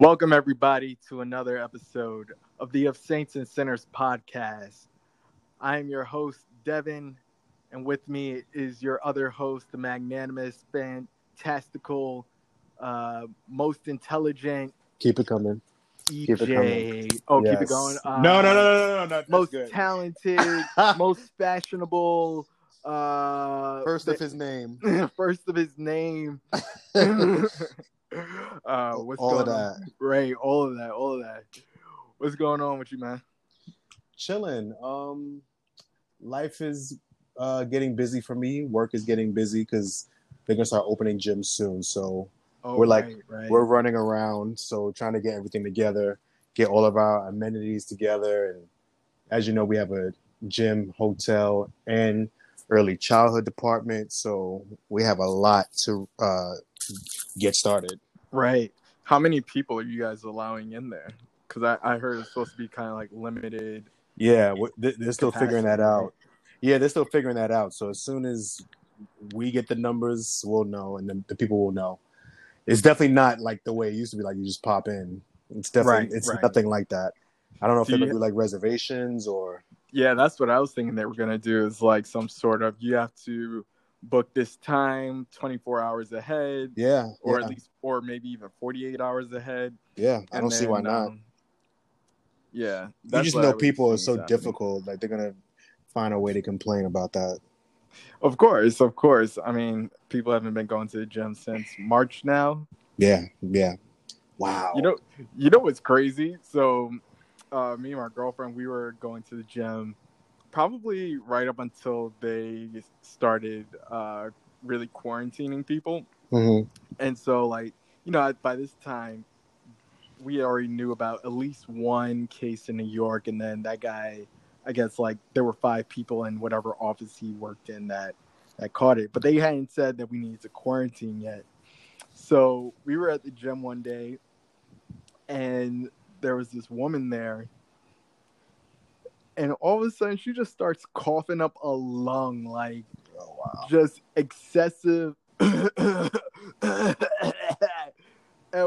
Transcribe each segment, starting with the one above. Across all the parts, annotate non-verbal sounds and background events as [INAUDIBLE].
Welcome, everybody, to another episode of the Of Saints and Sinners podcast. I am your host, Devin, and with me is your other host, the magnanimous, fantastical, uh, most intelligent Keep it coming. EJ. Keep it coming. oh, keep it going. Uh, no, no, no, no, no, no. That's Most good. talented, [LAUGHS] most fashionable. Uh, First of his name. [LAUGHS] first of his name. [LAUGHS] uh, what's All going of on? Right, all of that, all of that. What's going on with you, man? Chilling. Um, life is uh getting busy for me. Work is getting busy because they're gonna start opening gyms soon. So Oh, We're like- right, right. we're running around, so trying to get everything together, get all of our amenities together, and as you know, we have a gym, hotel, and early childhood department. So we have a lot to uh get started. right. How many people are you guys allowing in there? Because I, I heard it's supposed to be kind of like limited. Yeah, they- they're still figuring that out. Yeah, they're still figuring that out. So as soon as we get the numbers, we'll know, and then the people will know. It's definitely not like the way it used to be. Like you just pop in. It's definitely Right, it's right. nothing like that. I don't know if Do they're gonna do like reservations or Yeah, that's what I was thinking they were gonna do. Is like some sort of you have to book this time 24 hours ahead, yeah, or yeah, at least, or maybe even 48 hours ahead. yeah. I And don't see why not. um, yeah, you just know people are so happening. difficult. Like they're gonna find a way to complain about that. Of course, of course. I mean, people haven't been going to the gym since March now. Yeah, yeah. Wow. You know, you know what's crazy? So, uh, me and my girlfriend, we were going to the gym probably right up until they started uh, really quarantining people. Mhm. And so, like, you know, by this time, we already knew about at least one case in New York, and then that guy, I guess, like, there were five people in whatever office he worked in that that caught it, but they hadn't said that we needed to quarantine yet. So we were at the gym one day, and there was this woman there, and all of a sudden she just starts coughing up a lung, like Oh wow. just excessive. [COUGHS] and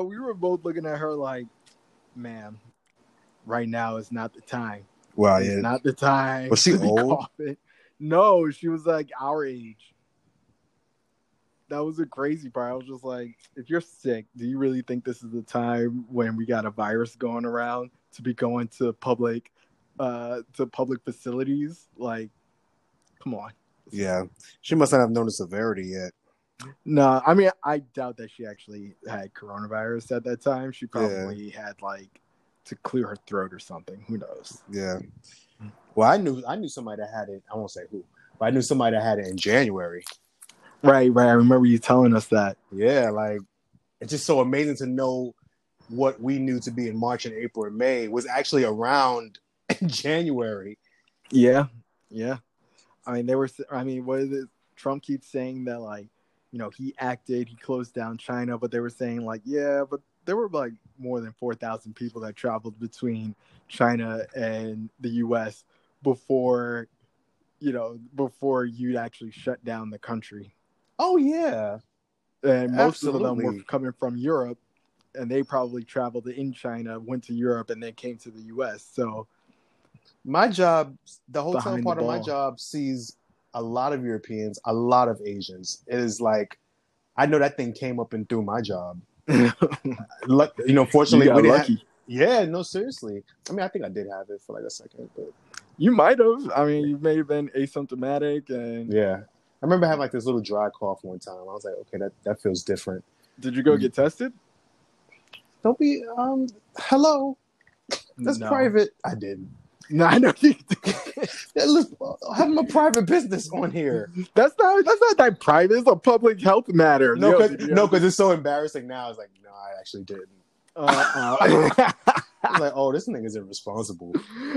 we were both looking at her like, "Ma'am, right now is not the time. Wow. it's Yeah. not the time." Was she old? coughing." No, she was like our age. That was a crazy part. I was just like, if you're sick, do you really think this is the time when we got a virus going around to be going to public, uh, to public facilities? Like, come on. yeah. She must not have known the severity yet. No, I mean, I doubt that she actually had coronavirus at that time. She probably had like to clear her throat or something. Who knows? Yeah. Well, I knew I knew somebody that had it. I won't say who, but I knew somebody that had it in January. Right, right. I remember you telling us that. Yeah, like it's just so amazing to know what we knew to be in March and April and May was actually around [LAUGHS] January. Yeah, yeah. I mean, they were. I mean, what is it? Trump keeps saying that like, you know, he acted, he closed down China, but they were saying like, yeah, but there were like more than four thousand people that traveled between China and the U.S. before, you know, before you'd actually shut down the country. Oh yeah. and most of them were coming from Europe, and they probably traveled in China, went to Europe, and then came to the U.S. So My job, the hotel Behind the part of my job sees a lot of Europeans, a lot of Asians. It is like I know that thing came up and through my job. you [LAUGHS] Luck- You know, fortunately, got we didn't lucky. have- yeah, no, seriously. I mean, I think I did have it for like a second, but You might have. I mean, you may have been asymptomatic, and yeah. I remember having like this little dry cough one time. I was like, okay, that, that feels different. did you go get tested? Don't be um hello. That's No. private. I didn't. No, I know. look, having a private business on here. that's not. That's not that private. It's a public health matter. No, Yo, because did you no, 'cause it's so embarrassing now. It's like, no, I actually didn't. Uh, [LAUGHS] I was like, oh, this nigga's irresponsible.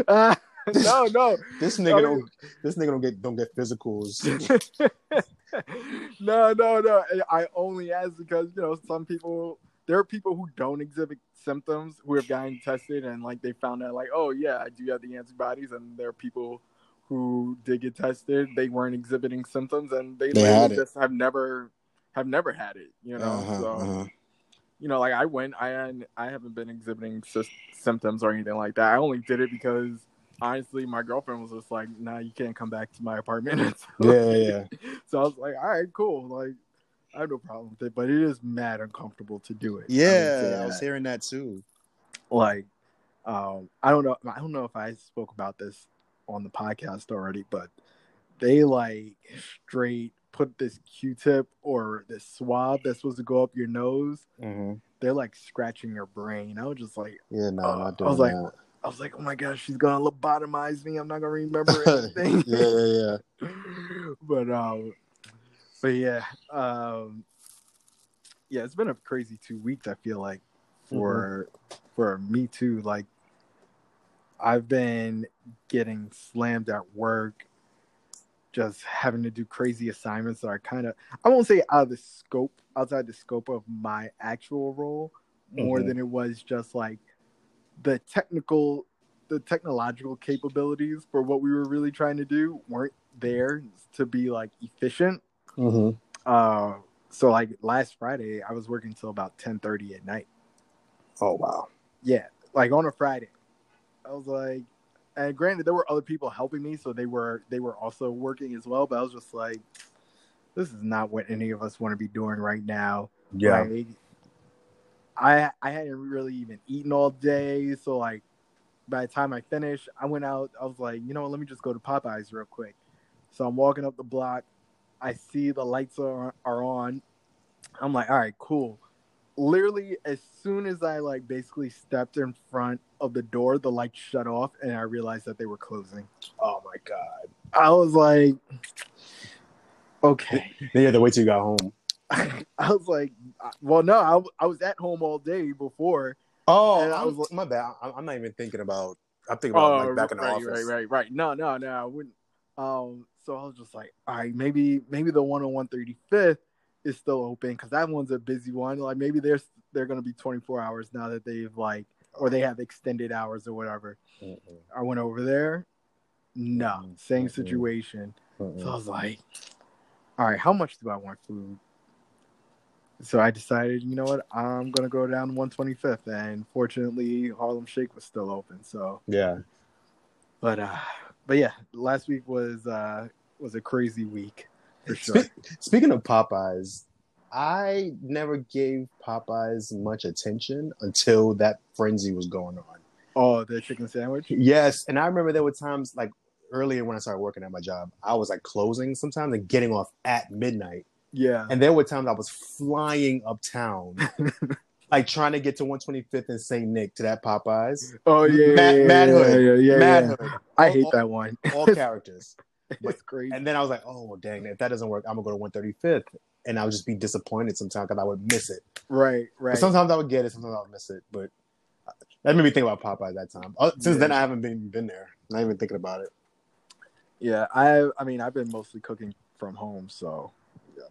uh, [LAUGHS] no, no. This nigga mean- don't. This nigga don't get don't get physicals. [LAUGHS] no, no, no. I only ask because you know some people. There are people who don't exhibit symptoms who have gotten tested and like they found out like, oh yeah, I do have the antibodies, and there are people who did get tested. They weren't exhibiting symptoms, and they, They had it. just have never have never had it. You know, Uh-huh, so uh-huh. you know, like I went, I I haven't been exhibiting sy- symptoms or anything like that. I only did it because honestly, my girlfriend was just like, "Nah, you can't come back to my apartment." [LAUGHS] Yeah, yeah. So I was like, "All right, cool." Like, I have no problem with it, but it is mad uncomfortable to do it. I Yeah, I was hearing that too. like, um, I don't know, I don't know if I spoke about this on the podcast already, but they like straight put this Q-tip or this swab that's supposed to go up your nose. hmm They're like scratching your brain. I was just like. Yeah, no, Uh, not I was like, that. I was like, oh my gosh, she's gonna lobotomize me. I'm not gonna [LAUGHS] remember anything. yeah, yeah, yeah. [LAUGHS] but um, but yeah, um, yeah, it's been a crazy two weeks. I feel like for for me too. Like, I've been getting slammed at work, just having to do crazy assignments that are kind of I won't say out of the scope, outside the scope of my actual role, more Mhm. than it was just like the technical the technological capabilities for what we were really trying to do weren't there to be like efficient hmm uh so like last friday i was working till about 10 at night Oh wow. yeah like on a friday i was like and granted there were other people helping me so they were they were also working as well but i was just like this is not what any of us want to be doing right now Yeah. Like, I I hadn't really even eaten all day, so like by the time I finished, I went out. I was like, you know, what, let me just go to Popeyes real quick. So I'm walking up the block. I see the lights are are on. I'm like, all right, cool. Literally, as soon as I like basically stepped in front of the door, the lights shut off, and I realized that they were closing. Oh my god. I was like, okay. Then you had to wait till you got home. [LAUGHS] I was like, well, no, I, I was at home all day before. Oh, And I was was my bad. I'm, I'm not even thinking about. I'm thinking about like back in the Oh, right, office. right, right, right. No, no, no, I wouldn't. Um, so I was just like, all right, maybe, maybe the one on one thirty fifth is still open because that one's a busy one. Like maybe they're they're gonna be twenty four hours now that they've like or they have extended hours or whatever. Mm-mm, I went over there. No, same mm-mm. situation. mm-mm. So I was like, all right, how much do I want food? So I decided, you know what, I'm gonna go down 125th, and fortunately, Harlem Shake was still open. So, Yeah. but uh, but yeah, last week was uh was a crazy week for sure. Spe- speaking of Popeyes, I never gave Popeyes much attention until that frenzy was going on. Oh, the chicken sandwich. Yes, and I remember there were times like earlier when I started working at my job, I was like closing sometimes and getting off at midnight. Yeah, And there were times I was flying uptown, [LAUGHS] like trying to get to 125th and St. Nick to that Popeyes. Oh yeah, Mad- yeah, Mad yeah, Hood. yeah, yeah, Mad yeah. Hood. I All- hate all- that one. All [LAUGHS] characters. It's crazy. And then I was like, oh, dang, if that doesn't work, I'm going to go to 135th. And I would just be disappointed sometimes because I would miss it. right, But right. sometimes I would get it, sometimes I would miss it. But uh, that made me think about Popeyes that time. Uh, Since Yeah. then, I haven't been been there. Not even thinking about it. Yeah, I I mean I've been mostly cooking from home, so Yeah.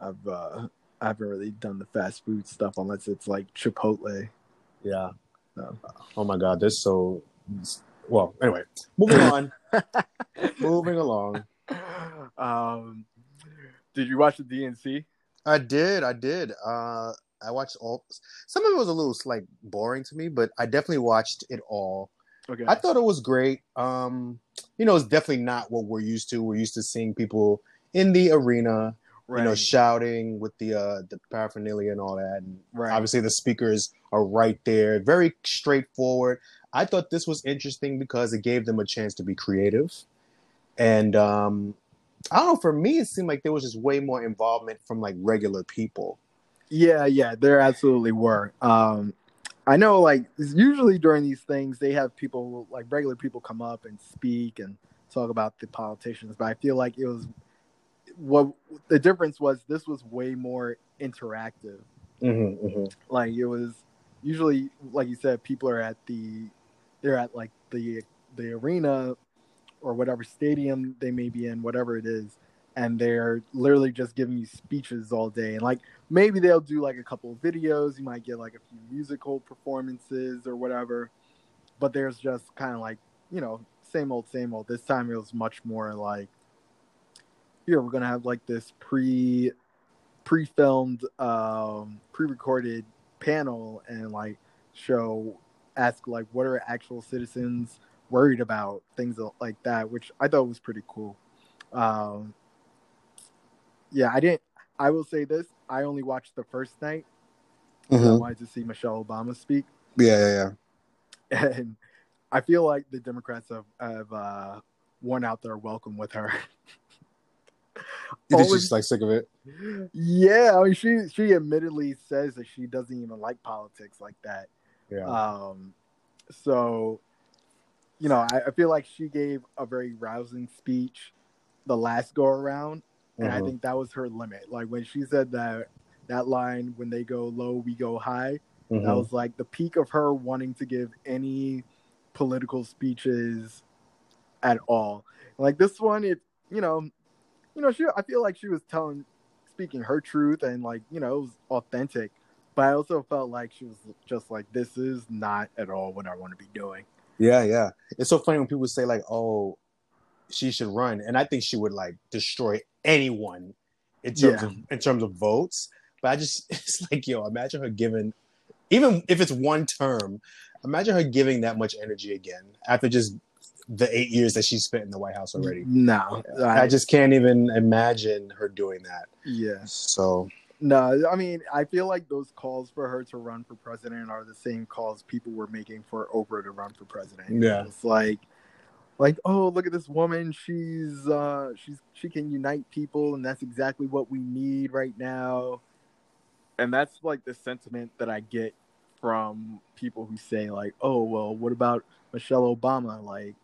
I've uh I haven't really done the fast food stuff unless it's like Chipotle. Yeah. No. Oh my God, this so. Well, anyway, moving on. [LAUGHS] moving along. Um, did you watch the DNC? I did. I did. Uh, I watched all. Some of it was a little like boring to me, but I definitely watched it all. Okay. I thought it was great. Um, you know, it's definitely not what we're used to. We're used to seeing people in the arena, you know, shouting with the uh, the paraphernalia and all that. And Right. obviously, the speakers are right there, very straightforward. I thought this was interesting because it gave them a chance to be creative, and um, I don't know. For me, it seemed like there was just way more involvement from like regular people. Yeah, yeah, there absolutely were. Um, I know, like usually during these things, they have people like regular people come up and speak and talk about the politicians, but I feel like it was what the difference was. This was way more interactive. Mm-hmm, mm-hmm. Like it was usually, like you said, people are at the they're at like the the arena or whatever stadium they may be in, whatever it is, and they're literally just giving you speeches all day. And like maybe they'll do like a couple of videos, you might get like a few musical performances or whatever. But there's just kind of like, you know, same old, same old. This time it was much more like here we're gonna have like this pre pre filmed, um, pre recorded panel and like show ask like what are actual citizens worried about things like that, which I thought was pretty cool. Um, yeah, I didn't. I will say this: I only watched the first night. Mm-hmm. I wanted to see Michelle Obama speak. Yeah, yeah, yeah. [LAUGHS] And I feel like the Democrats have, have uh, worn out their welcome with her. [LAUGHS] You think she's like sick of it? Yeah, I mean, she she admittedly says that she doesn't even like politics like that. Yeah. Um, so, you know, I, I feel like she gave a very rousing speech the last go around, and mm-hmm. I think that was her limit. Like when she said that that line, "When they go low, we go high," mm-hmm. that was like the peak of her wanting to give any political speeches at all. Like this one, it you know, you know, she I feel like she was telling, speaking her truth, and like you know, it was authentic. But I also felt like she was just like, this is not at all what I want to be doing. Yeah, yeah. It's so funny when people say like, oh, she should run, and I think she would like destroy anyone in terms yeah. of in terms of votes. But I just [LAUGHS] it's like, yo, imagine her giving, even if it's one term, imagine her giving that much energy again after just the eight years that she spent in the White House already. No, I, I just can't even imagine her doing that. Yeah. So no, I mean, I feel like those calls for her to run for president are the same calls people were making for Oprah to run for president. Yeah, it's like, like, oh, look at this woman. She's, uh, she's, she can unite people, and that's exactly what we need right now. And that's like the sentiment that I get from people who say, like, oh, well, what about Michelle Obama? Like,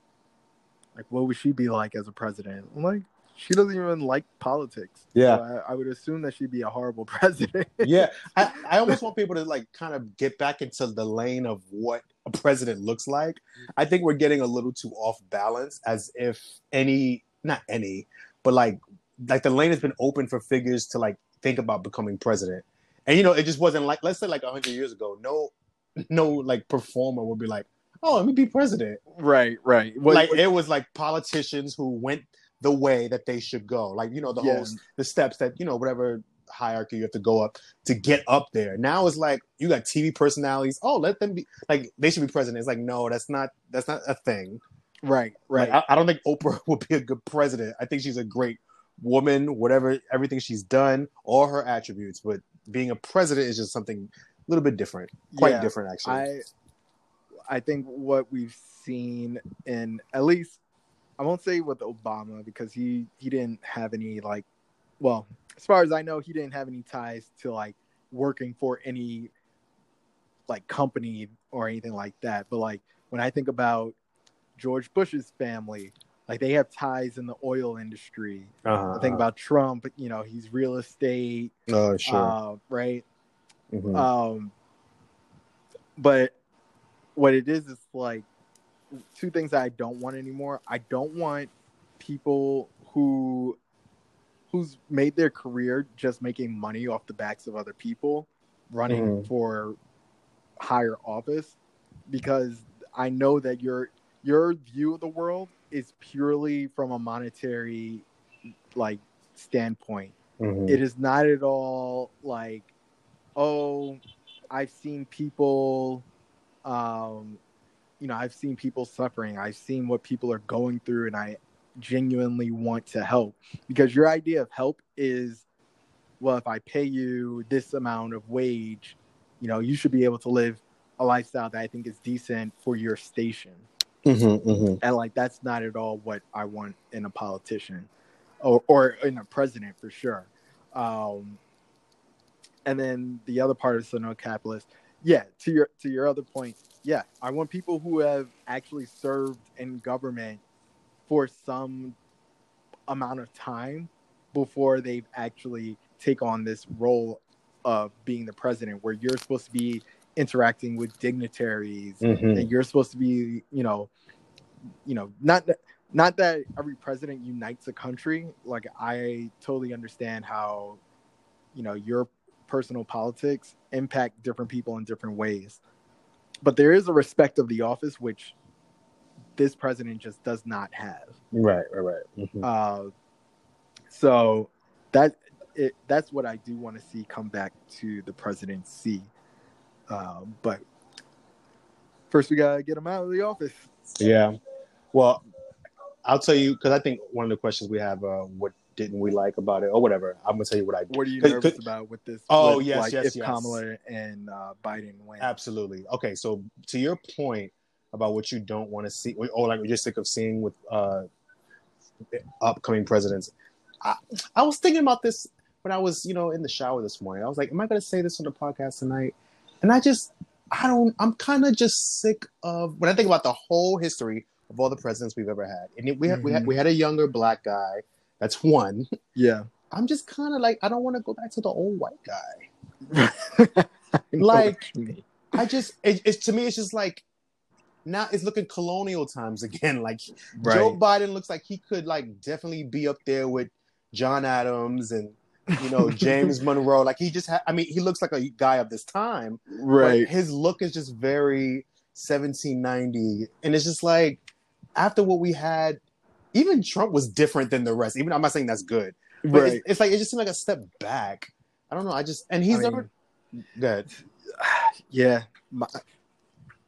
like, what would she be like as a president? I'm like, she doesn't even like politics. Yeah, so I, I, would assume that she'd be a horrible [LAUGHS] president. yeah, I, [LAUGHS] I almost want people to like kind of get back into the lane of what a president looks like. I think we're getting a little too off balance, as if any, not any, but like like the lane has been open for figures to like think about becoming president. And you know, it just wasn't like let's say like hundred years ago, no, no like performer would be like, oh, let me be president. Right, right. What, like what, it was like politicians who went the way that they should go. Like, you know, the whole the steps that, you know, whatever hierarchy you have to go up to get up there. Now it's like you got TV personalities. Oh, let them be like they should be president. It's like, no, that's not that's not a thing. Right, right. Like, I, I don't think Oprah [LAUGHS] would be a good president. I think she's a great woman, whatever everything she's done, all her attributes, but being a president is just something a little bit different. Quite yeah, different actually. I I think what we've seen in at least I won't say with Obama because he he didn't have any like, well, as far as I know, he didn't have any ties to like working for any like company or anything like that. But like when I think about George Bush's family, like they have ties in the oil industry. Uh-huh. I think about Trump, you know, he's real estate. Oh, sure. Uh, right. Mm-hmm. Um, but what it is is like two things I don't want anymore. I don't want people who who's made their career just making money off the backs of other people running mm. for higher office because I know that your your view of the world is purely from a monetary like standpoint. Mm-hmm. It is not at all like oh I've seen people um you know, I've seen people suffering. I've seen what people are going through, and I genuinely want to help because your idea of help is, well, if I pay you this amount of wage, you know, you should be able to live a lifestyle that I think is decent for your station. Mm-hmm, mm-hmm. And like, that's not at all what I want in a politician or, or in a president for sure. Um, and then the other part of the capitalist, yeah, to your to your other point, yeah, I want people who have actually served in government for some amount of time before they've actually take on this role of being the president where you're supposed to be interacting with dignitaries mm-hmm. and you're supposed to be you know you know not not that every president unites a country like i totally understand how you know your personal politics impact different people in different ways but there is a respect of the office which this president just does not have. Right, right, right. Mm-hmm. Uh, so that it, that's what I do want to see come back to the presidency. Um, but first, we gotta get him out of the office. Yeah. Well, I'll tell you because I think one of the questions we have, uh, what didn't we like about it, or whatever. I'm gonna tell you what I. What are you nervous about with this? Oh, with, yes, like, yes, if yes. Kamala and uh, Biden win. Absolutely. Okay, so to your point about what you don't want to see, or like you're just sick of seeing with uh, upcoming presidents, I, I was thinking about this when I was, you know, in the shower this morning. I was like, "Am I to say this on the podcast tonight?" And I just, I don't. I'm kind of just sick of when I think about the whole history of all the presidents we've ever had, and we had, we had we had a younger black guy. That's one. Yeah. I'm just kind of like, I don't want to go back to the old white guy. [LAUGHS] Like-. I just it, it's to me it's just like now it's looking colonial times again. [LAUGHS] Like Joe. Biden looks like he could like definitely be up there with John Adams and you know [LAUGHS] James Monroe. Like he just ha- I mean he looks like a guy of this time. but Right. his look is just very 1790 and it's just like after what we had even Trump was different than the rest. Even I'm not saying that's good. But Right. it's, it's like it just seemed like a step back. I don't know. I just and he's I mean, never [SIGHS] good. Yeah. My,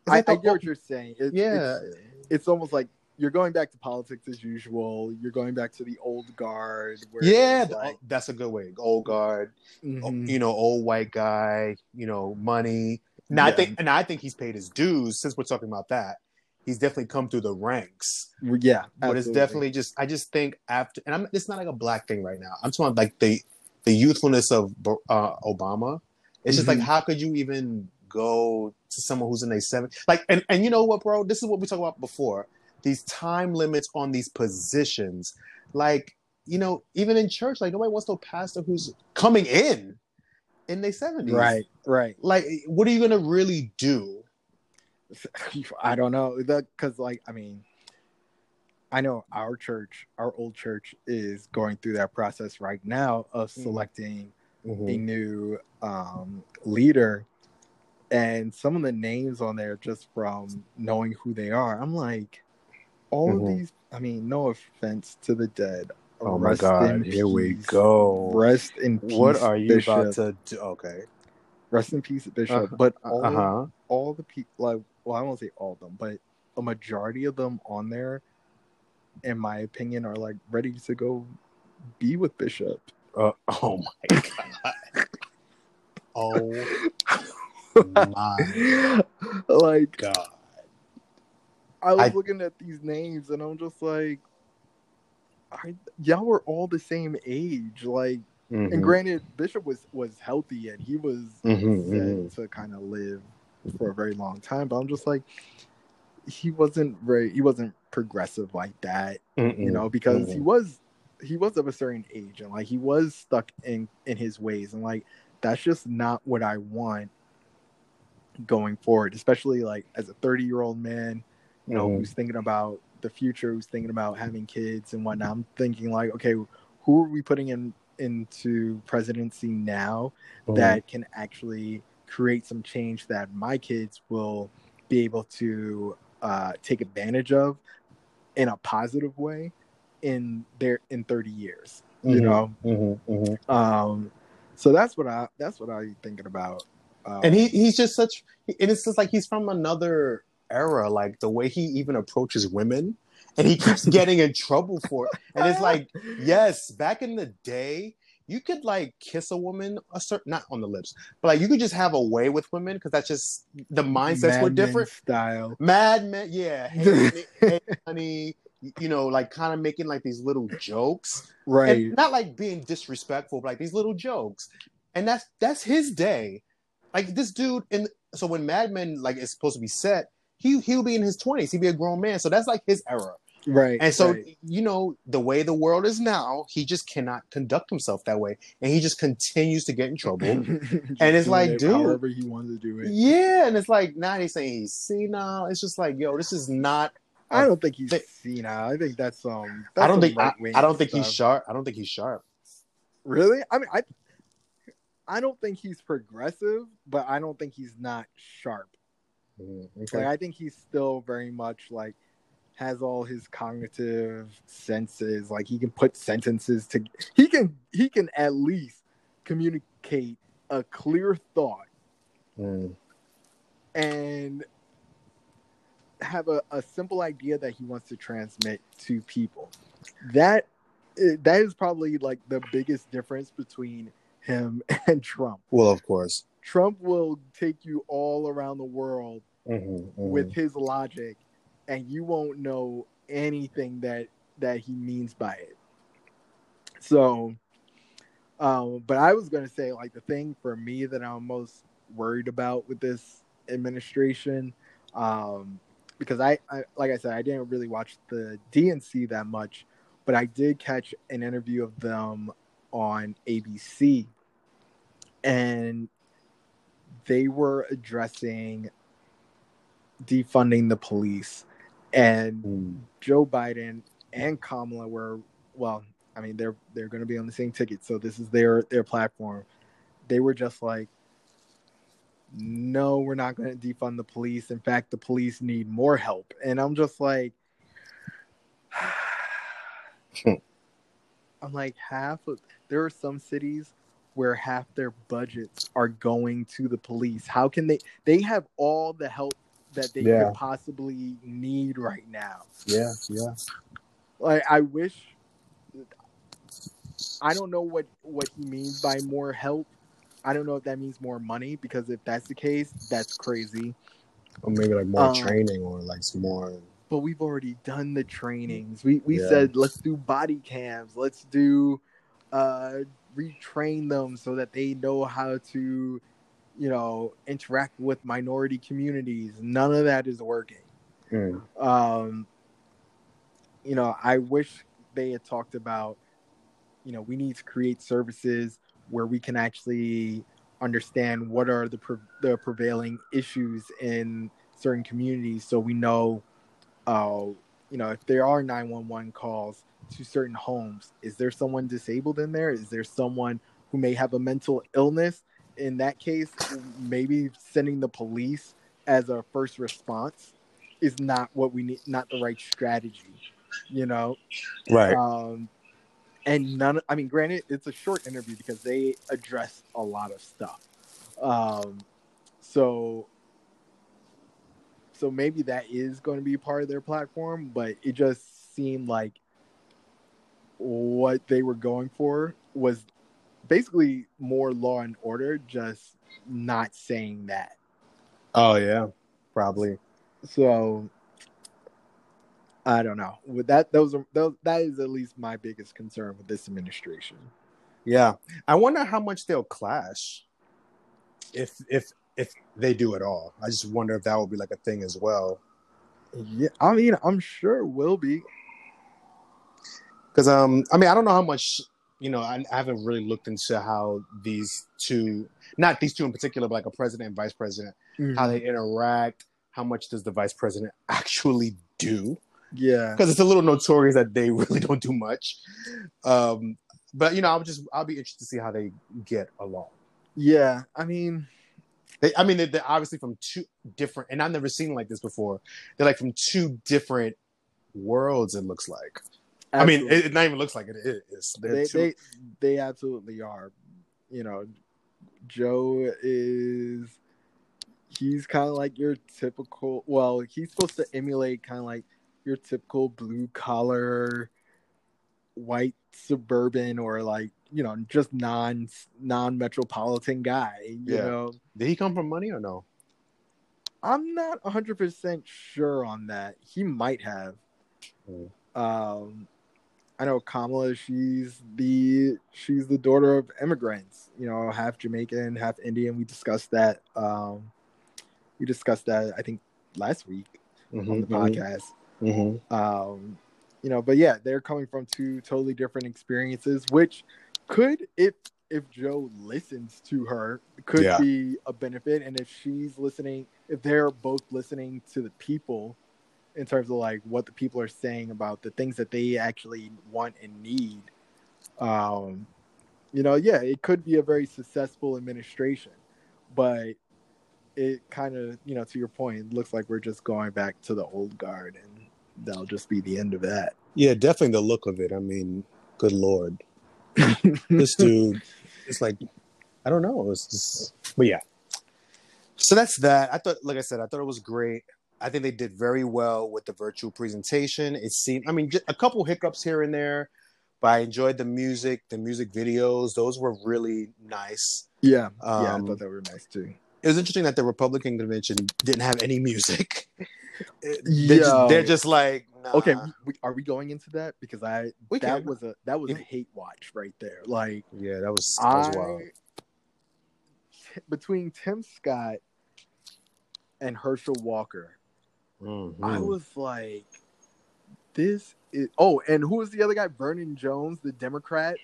I, I get what you're saying. It, Yeah. It's, it's almost like you're going back to politics as usual. You're going back to the old guard. Where Yeah, like, that's a good way. Old guard, mhm. you know, old white guy, you know, money. Now I think, and I think he's paid his dues. Since we're talking about that, he's definitely come through the ranks. yeah. But it's definitely just, I just think after, and I'm, it's not like a black thing right now. I'm talking about like the the youthfulness of uh, Obama. It's just like, Mhm. how could you even go to someone who's in their seven? Like, and and you know what, bro? This is what we talked about before. These time limits on these positions, like you know, even in church, like nobody wants no pastor who's coming in in their seventies, right. Right. Like, what are you gonna really do? [LAUGHS] I don't know because, like, I mean, I know our church, our old church, is going through that process right now of Mhm. selecting a Mhm. new um, leader, and some of the names on there, just from knowing who they are, I'm like, all Mhm. of these. I mean, no offense to the dead. Oh my God! Here we go. Rest in peace. What are you Bishop. about to do? Okay. Rest in peace, Bishop. Uh-huh. But all Uh huh. all the people like well i won't say all of them but a majority of them on there in my opinion are like ready to go be with bishop Uh, oh my god. Oh my [LAUGHS] like god. i was I- looking at these names and i'm just like I, y'all were all the same age like Mm-hmm. and granted bishop was was healthy and he was Mhm, set mhm. to kind of live for a very long time but i'm just like he wasn't very he wasn't progressive like that you know because he was he was of a certain age and like he was stuck in in his ways and like that's just not what i want going forward especially like as a 30 year old man you know Mhm. who's thinking about the future who's thinking about having kids and whatnot i'm thinking like okay who are we putting in into presidency now Mhm. that can actually create some change that my kids will be able to uh, take advantage of in a positive way in their in 30 years you Mhm. know Mhm, mhm. um so that's what i that's what i'm thinking about um, and he he's just such and it's just like he's from another era like the way he even approaches women and he keeps [LAUGHS] getting in trouble for it and it's like [LAUGHS] yes back in the day you could like kiss a woman a certain not on the lips but like you could just have a way with women because that's just the mindsets Mad were different style mad men yeah [LAUGHS] hey, hey honey you know like kind of making like these little jokes right and not like being disrespectful, but like these little jokes. And that's that's his day. Like this dude in so when Mad Men like is supposed to be set, he he'll be in his twenties. He'd be a grown man. So that's like his era. Right And so right. you know, the way the world is now, he just cannot conduct himself that way. And he just continues to get in trouble. [LAUGHS] And it's like, it dude. however he wants to do it yeah. And it's like now he's saying he's senile. It's just like, yo, this is not i don't think he's They- senile i think that's um I don't think I, I don't think he's sharp. I don't think he's sharp. Really? I mean, I I don't think he's progressive, but I don't think he's not sharp. Mm, Like okay. I think he's still very much like has all his cognitive senses. Like he can put sentences to he can he can at least communicate a clear thought Mm. and have a, a simple idea that he wants to transmit to people. That that is probably like the biggest difference between him [LAUGHS] and Trump. Well, of course. Trump will take you all around the world Mm-hmm, mm-hmm. with his logic and you won't know anything that that he means by it. So um but I was going to say like the thing for me that I'm most worried about with this administration um because I, I like I said I didn't really watch the DNC that much but I did catch an interview of them on ABC and they were addressing defunding the police and Mm. Joe Biden and Kamala were well, I mean they're they're going to be on the same ticket, so this is their their platform. They were just like, no, we're not going to defund the police. In fact, the police need more help, and I'm just like, [SIGHS] I'm like half of there are some cities where half their budgets are going to the police. How can they? They have all the help that they Yeah. could possibly need right now. Yeah, yeah. like I wish I don't know what what he means by more help. I don't know if that means more money because if that's the case, that's crazy. Or maybe like more Um, training or like some more. But we've already done the trainings. We we Yeah. said let's do body cams. Let's do uh retrain them so that they know how to you know interact with minority communities. None of that is working. Mm. um you know i wish they had talked about you know we need to create services where we can actually understand what are the pre- the prevailing issues in certain communities so we know uh you know if there are 911 calls to certain homes is there someone disabled in there is there someone who may have a mental illness in that case maybe sending the police as a first response is not what we need not the right strategy you know Right. um and none i mean granted it's a short interview because they address a lot of stuff um so so maybe that is going to be part of their platform but it just seemed like what they were going for was basically more law and order just not saying that oh yeah. Probably. so I don't know. With that, those are those. That is at least my biggest concern with this administration. Yeah. I wonder how much they'll clash. If if if they do at all. I just wonder if that will be like a thing as well. Yeah, I mean, I'm sure it will be. Because um, I mean, I don't know how much you know. I, I haven't really looked into how these two, not these two in particular, but like a president and vice president, how they interact. How much does the vice president [LAUGHS] actually do? yeah, Because it's a little notorious that they [LAUGHS] really don't do much. Um, but you know, I'll just I'll be interested to see how they get along. yeah. I mean, They, I mean, they're, they're obviously from two different, and I've never seen like this before. They're like from two different worlds. It looks like. I mean, it, it not even looks like it is. They, they they absolutely are. You know, Joe is he's kind of like your typical. Well, he's supposed to emulate kind of like your typical blue collar, white suburban or like you know just non non metropolitan guy. You Yeah. know, Did he come from money or no? I'm not 100 percent sure on that. He might have. Mm. Um, I know Kamala. She's the she's the daughter of immigrants. You know, half Jamaican, half Indian. We discussed that. Um, we discussed that I think last week on the podcast. Mm-hmm. Um, you know, but yeah, they're coming from two totally different experiences, which could, if if Joe listens to her, could Yeah. be a benefit. And if she's listening, if they're both listening to the people in terms of like what the people are saying about the things that they actually want and need, um, you know, yeah, it could be a very successful administration, but it kind of, you know, to your point, it looks like we're just going back to the old guard and that'll just be the end of that. Yeah, definitely the look of it. I mean, good lord, [LAUGHS] this dude. It's like I don't know. It's just, but yeah. So that's that. I thought, like I said, I thought it was great. I think they did very well with the virtual presentation. It seemed, I mean, just a couple hiccups here and there, but I enjoyed the music, the music videos. Those were really nice. Yeah, yeah, I Um, thought they were nice too. It was interesting that the Republican convention didn't have any music. [LAUGHS] they're, just, they're just like, nah. Okay, we, are we going into that? Because I We that can. was a that was a hate watch right there. Like Yeah, that was, that was I wild. between Tim Scott and Herschel Walker, Mhm. I was like, this is oh, and who was the other guy? Vernon Jones, the Democrat.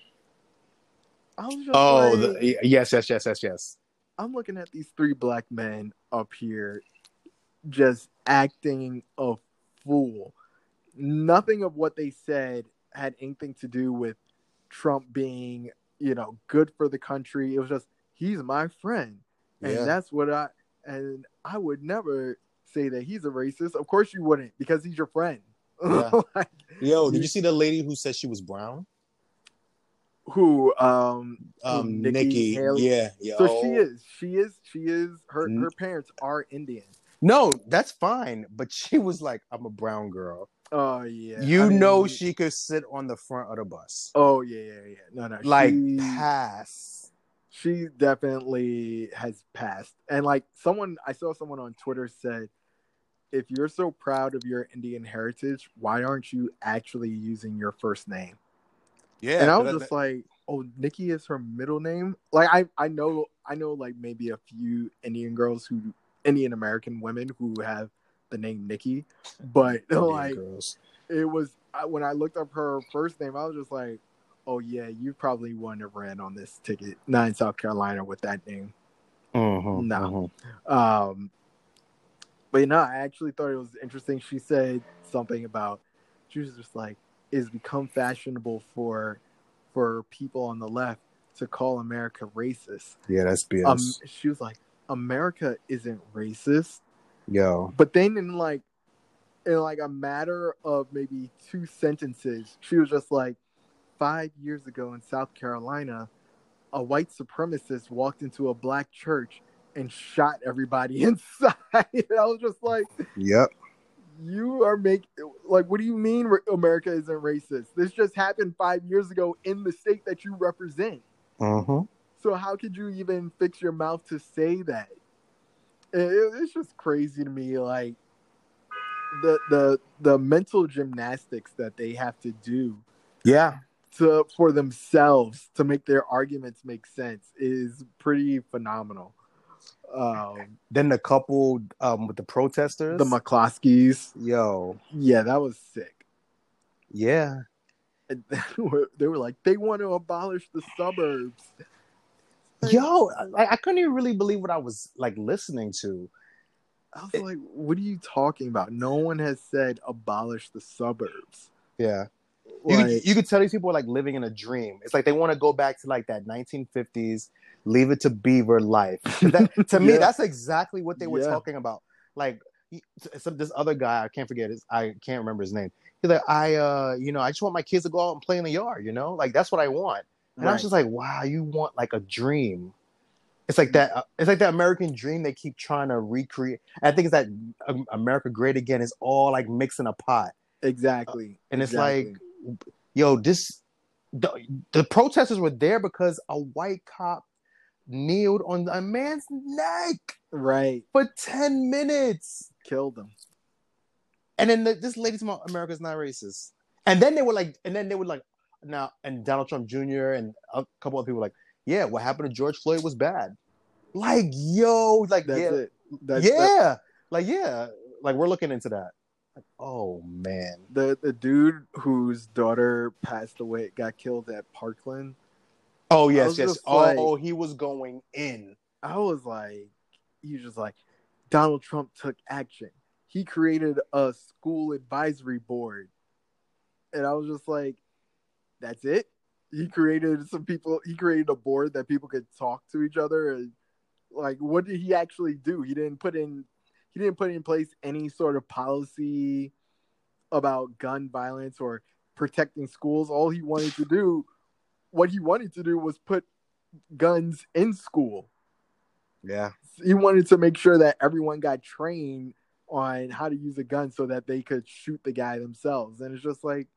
I was just Oh, like, the, yes, yes, yes, yes, yes. I'm looking at these three black men up here just acting a fool. Nothing of what they said had anything to do with Trump being, you know, good for the country. It was just he's my friend. And Yeah. that's what I and I would never say that he's a racist. Of course you wouldn't, because he's your friend. Yeah. [LAUGHS] Like, Yo, did you see the lady who said she was brown? who um Um, Nikki Nikki. Haley? Yeah, yo. So she is. She is. She is. Her her parents are Indian. No, that's fine. But she was like, I'm a brown girl. Oh yeah. you I mean, know she could sit on the front of the bus. Oh yeah, yeah, yeah. No, no. like she, pass. she definitely has passed. And like someone, I saw someone on Twitter said, if you're so proud of your Indian heritage, why aren't you actually using your first name? Yeah. and I was but just like, oh, Nikki is her middle name. Like I, I know, I know, like maybe a few Indian girls who, Indian American women who have the name Nikki, but [LAUGHS] Indian like girls. it was I, when I looked up her first name, I was just like, oh yeah, you probably wouldn't have ran on this ticket, not in South Carolina with that name. Mhm, No. mhm. Um, but you know, I actually thought it was interesting. She said something about she was just like, "It's become fashionable for for people on the left to call America racist." Yeah, that's BS. Um, she was like, "America isn't racist," yo. but then in like in like a matter of maybe two sentences, she was just like, five years ago in South Carolina, a white supremacist walked into a black church and shot everybody [LAUGHS] inside. and I was just like, Yep. you are making like, what do you mean America isn't racist? This just happened five years ago in the state that you represent. hmm So how could you even fix your mouth to say that? It- it- it's just crazy to me, like the the the mental gymnastics that they have to do Yeah. to for themselves to make their arguments make sense is pretty phenomenal. Um, Then the couple um with the protesters. the McCloskeys, yo. yeah, that was sick. Yeah. [LAUGHS] They were, they were like, they want to abolish the suburbs. Yo, I, I couldn't even really believe what I was like listening to. I was like, what are you talking about? No one has said abolish the suburbs. Yeah. You, could, you could tell these people are like living in a dream. It's like they want to go back to like that 1950s, leave it to Beaver life. That, [LAUGHS] to me, Yeah. that's exactly what they were Yeah. talking about. Like he- some this other guy, I can't forget his, I can't remember his name. He's like, I, uh, you know, I just want my kids to go out and play in the yard. You know, like that's what I want. And I was just like, wow, you want like a dream. It's like that. Uh, it's like that American dream they keep trying to recreate. I think it's that um, America Great Again is all like mixing a pot. exactly. And it's exactly. like, yo, this the, the protesters were there because a white cop kneeled on a man's neck right, for 10 minutes. killed them. And then the, this lady's about America's not racist. And then they were like, and then they were like, now, and Donald Trump Jr. and a couple of people were like, yeah, what happened to George Floyd was bad. Like, yo, like, That's yeah, it. That's yeah, that- like, yeah, like we're looking into that. Like, oh man, the the dude whose daughter passed away got killed at Parkland. Oh yes, yes. just like- oh, he was going in. I was like, he was just like, Donald Trump took action. He created a school advisory board, and I was just like, that's it. He created some people. He created a board that people could talk to each other. And like, what did he actually do? He didn't put in. He didn't put in place any sort of policy about gun violence or protecting schools. All he wanted to do, what he wanted to do, was put guns in school. Yeah. He wanted to make sure that everyone got trained on how to use a gun so that they could shoot the guy themselves. And it's just like,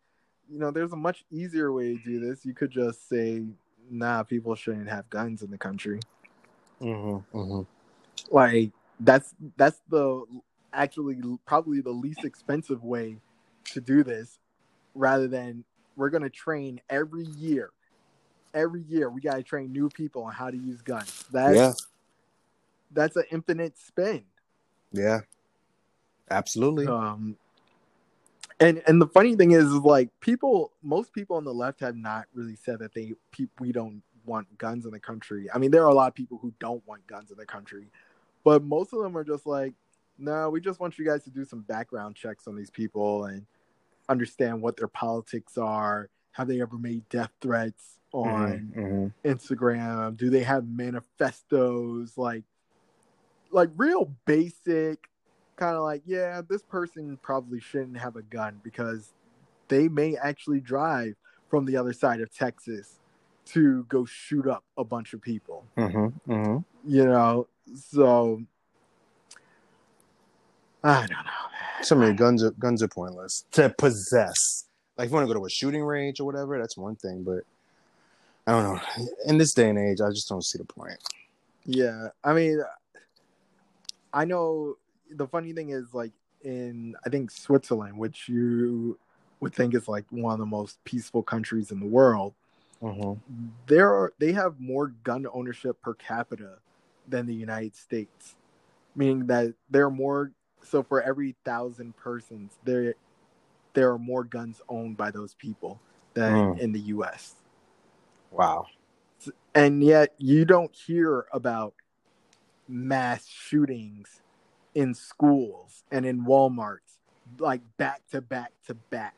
you know, there's a much easier way to do this. You could just say, nah, people shouldn't have guns in the country. Mm-hmm, mm-hmm. Like that's that's the actually probably the least expensive way to do this rather than we're going to train every year every year we got to train new people on how to use guns that's Yeah. that's an infinite spend Yeah. Absolutely. um and and the funny thing is, is like people most people on the left have not really said that they pe- we don't want guns in the country i mean there are a lot of people who don't want guns in the country but most of them are just like no we just want you guys to do some background checks on these people and understand what their politics are have they ever made death threats on Mhm, Instagram? Do they have manifestos like like real basic kind of like yeah, this person probably shouldn't have a gun because they may actually drive from the other side of Texas to go shoot up a bunch of people. mhm, mhm. You know, so I don't know. man. So many guns are guns are pointless to possess. Like if you want to go to a shooting range or whatever, that's one thing. But I don't know. In this day and age, I just don't see the point. Yeah, I mean, I know the funny thing is like in I think Switzerland, which you would think is like one of the most peaceful countries in the world. Mhm. There are they have more gun ownership per capita than the United States, meaning that there are more. So for every thousand persons, there there are more guns owned by those people than Mm. in the U.S. Wow. and yet you don't hear about mass shootings in schools and in Walmarts like back to back to back.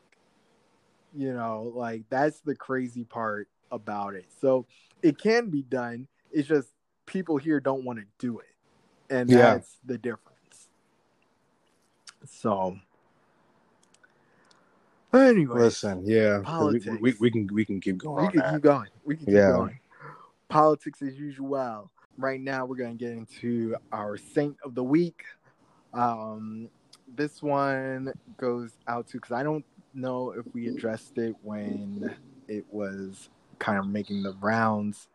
You know, like that's the crazy part about it. So it can be done. It's just people here don't want to do it. And Yeah. that's the difference. So anyway, Listen, yeah, 'cause we, we, we can we can keep going. we can keep going. We can keep Yeah. going. Politics as usual. Right now, we're going to get into our saint of the week. Um, this one goes out to because I don't know if we addressed it when it was kind of making the rounds.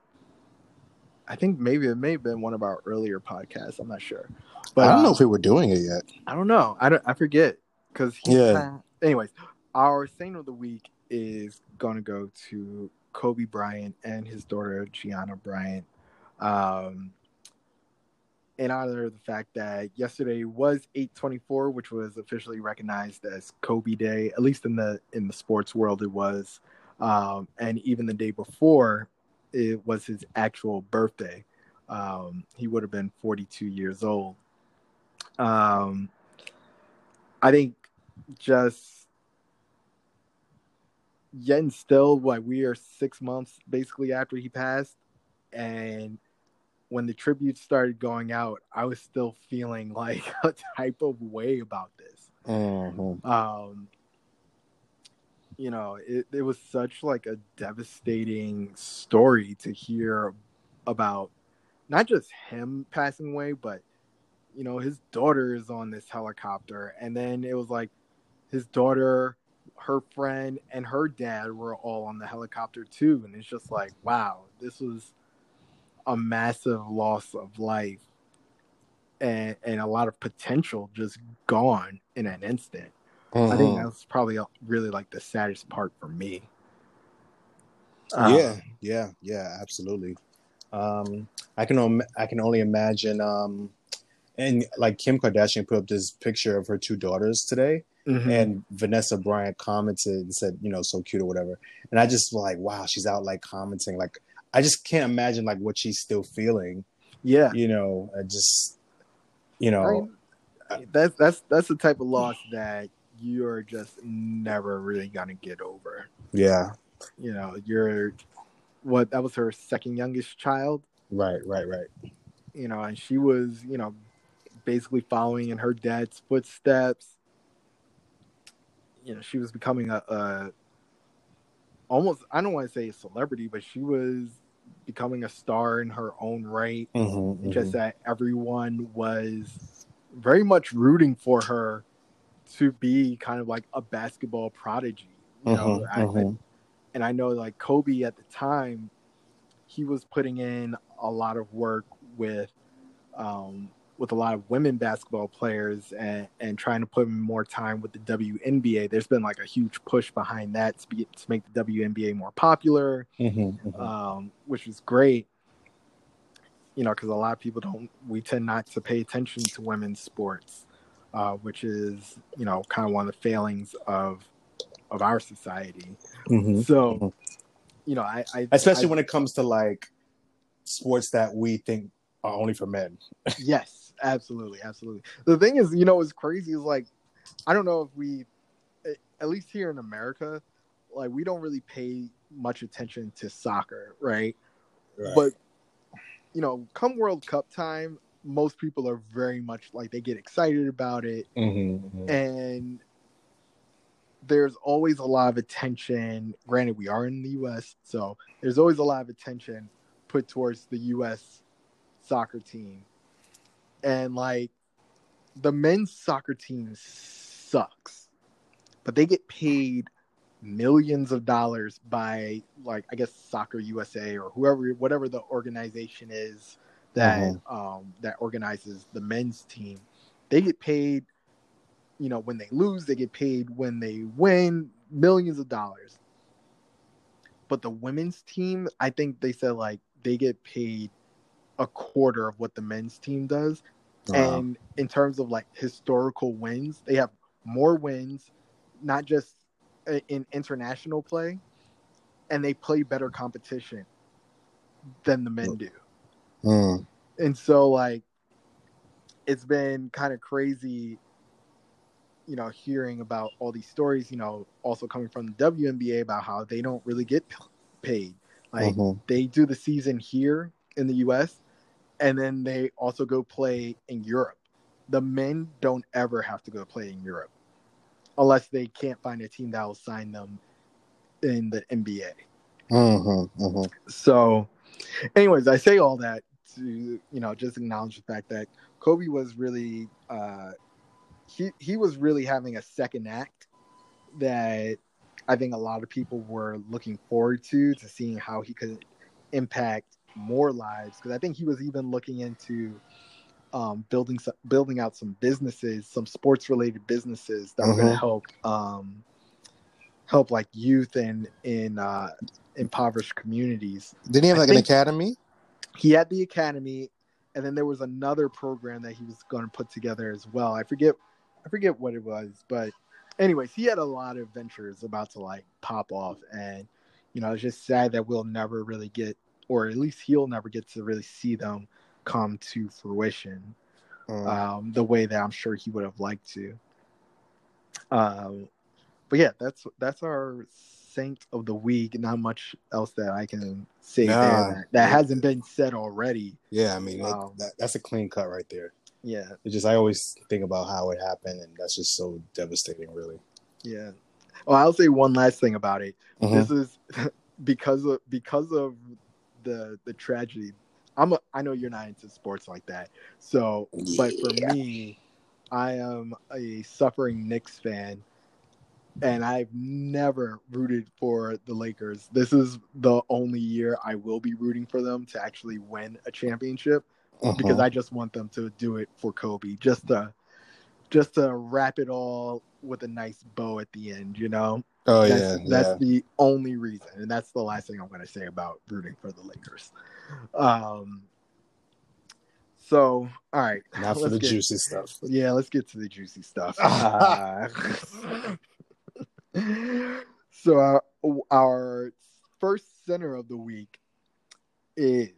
I think maybe it may have been one of our earlier podcasts. I'm not sure, but I don't uh, know if we were doing it yet. I don't know. I don't. I forget because Yeah. Anyways, our saint of the week is going to go to Kobe Bryant and his daughter Gianna Bryant. Um, in honor of the fact that yesterday was 824, which was officially recognized as Kobe Day, at least in the in the sports world, it was. Um, and even the day before, it was his actual birthday. Um, he would have been 42 years old. Um, I think just yet and still, like we are six months basically after he passed, and when the tributes started going out, I was still feeling like [LAUGHS] a type of way about this. Mhm. Um, you know, it, it was such like a devastating story to hear about not just him passing away, but you know, his daughter is on this helicopter, and then it was like his daughter, her friend, and her dad were all on the helicopter too, and it's just like, wow, this was a massive loss of life and and a lot of potential just gone in an instant. I think Mhm. that's probably really like the saddest part for me. Um, yeah, yeah, yeah, absolutely. Um, I can om- I can only imagine. Um, and like Kim Kardashian put up this picture of her two daughters today, mhm. and Vanessa Bryant commented and said, you know, so cute or whatever. And I just like, wow, she's out like commenting. Like, I just can't imagine like what she's still feeling. yeah, You know, I just, you know, I that's that's that's the type of loss that you're just never really gonna get over. yeah, You know, you're what that was her second youngest child. right, right, right. You know, and she was you know basically following in her dad's footsteps. You know, she was becoming a, a almost I don't want to say a celebrity, but she was becoming a star in her own right. Mhm, Just mhm. that everyone was very much rooting for her to be kind of like a basketball prodigy. You know, Mhm, I- I- mhm. and I know like Kobe at the time, he was putting in a lot of work with um, with a lot of women basketball players and, and trying to put more time with the WNBA. There's been like a huge push behind that to, be, to make the WNBA more popular, Mhm, mhm. um, which is great. You know, because a lot of people don't. We tend not to pay attention to women's sports, uh, which is you know kind of one of the failings of of our society. Mhm. So, Mhm. you know, I, I Especially I- when it comes to like sports that we think are only for men. yes, absolutely, absolutely. The thing is, you know, what's crazy is like, I don't know if we, at least here in America, like we don't really pay much attention to soccer, right? But you know, come World Cup time, most people are very much like they get excited about it, Mhm, mhm. and there's always a lot of attention. Granted, we are in the U.S., so there's always a lot of attention put towards the U.S. soccer team, and like the men's soccer team sucks, but they get paid millions of dollars by like I guess Soccer USA or whoever, whatever the organization is that um, that organizes the men's team. They get paid you know, when they lose, they get paid. When they win, millions of dollars. But the women's team, I think they said like they get paid a quarter of what the men's team does. Wow. And in terms of like historical wins, they have more wins, not just in international play, and they play better competition than the men do Mm. and so like it's been kind of crazy you know hearing about all these stories you know also coming from the WNBA about how they don't really get paid like Mhm. they do the season here in the US and then they also go play in Europe the men don't ever have to go play in Europe unless they can't find a team that will sign them in the NBA Mhm, mhm. so, anyways, I say all that to you know just acknowledge the fact that Kobe was really uh, he he was really having a second act that I think a lot of people were looking forward to to seeing how he could impact more lives because I think he was even looking into um, building some, building out some businesses, some sports related businesses that were going to help um, help like youth in in uh, impoverished communities. Didn't he have like an academy? He had the academy, and then there was another program that he was going to put together as well. I forget, I forget what it was, but anyways, he had a lot of ventures about to like pop off, and you know, it's just sad that we'll never really get, or at least he'll never get to really see them come to fruition Mm. um, the way that I'm sure he would have liked to. Um, but yeah, that's that's our saint of the week. Not much else that I can say Nah. there that, that hasn't been said already. yeah, I mean it- Um, that, that's a clean cut right there. Yeah, It's just I always think about how it happened, and that's just so devastating, really. yeah. Well, I'll say one last thing about it. Mhm. This is [LAUGHS] because of because of the the tragedy. I'm a, I know you're not into sports like that, so but for Yeah. me, I am a suffering Knicks fan, and I've never rooted for the Lakers. This is the only year I will be rooting for them to actually win a championship because Mhm. I just want them to do it for Kobe, just to just to wrap it all with a nice bow at the end. You know, oh that's, yeah, that's yeah. the only reason, and that's the last thing I'm going to say about rooting for the Lakers. Um. So, all right, [LAUGHS] Not for the get- juicy stuff. Yeah, let's get to the juicy stuff. Uh, [LAUGHS] [LAUGHS] so our our first center of the week is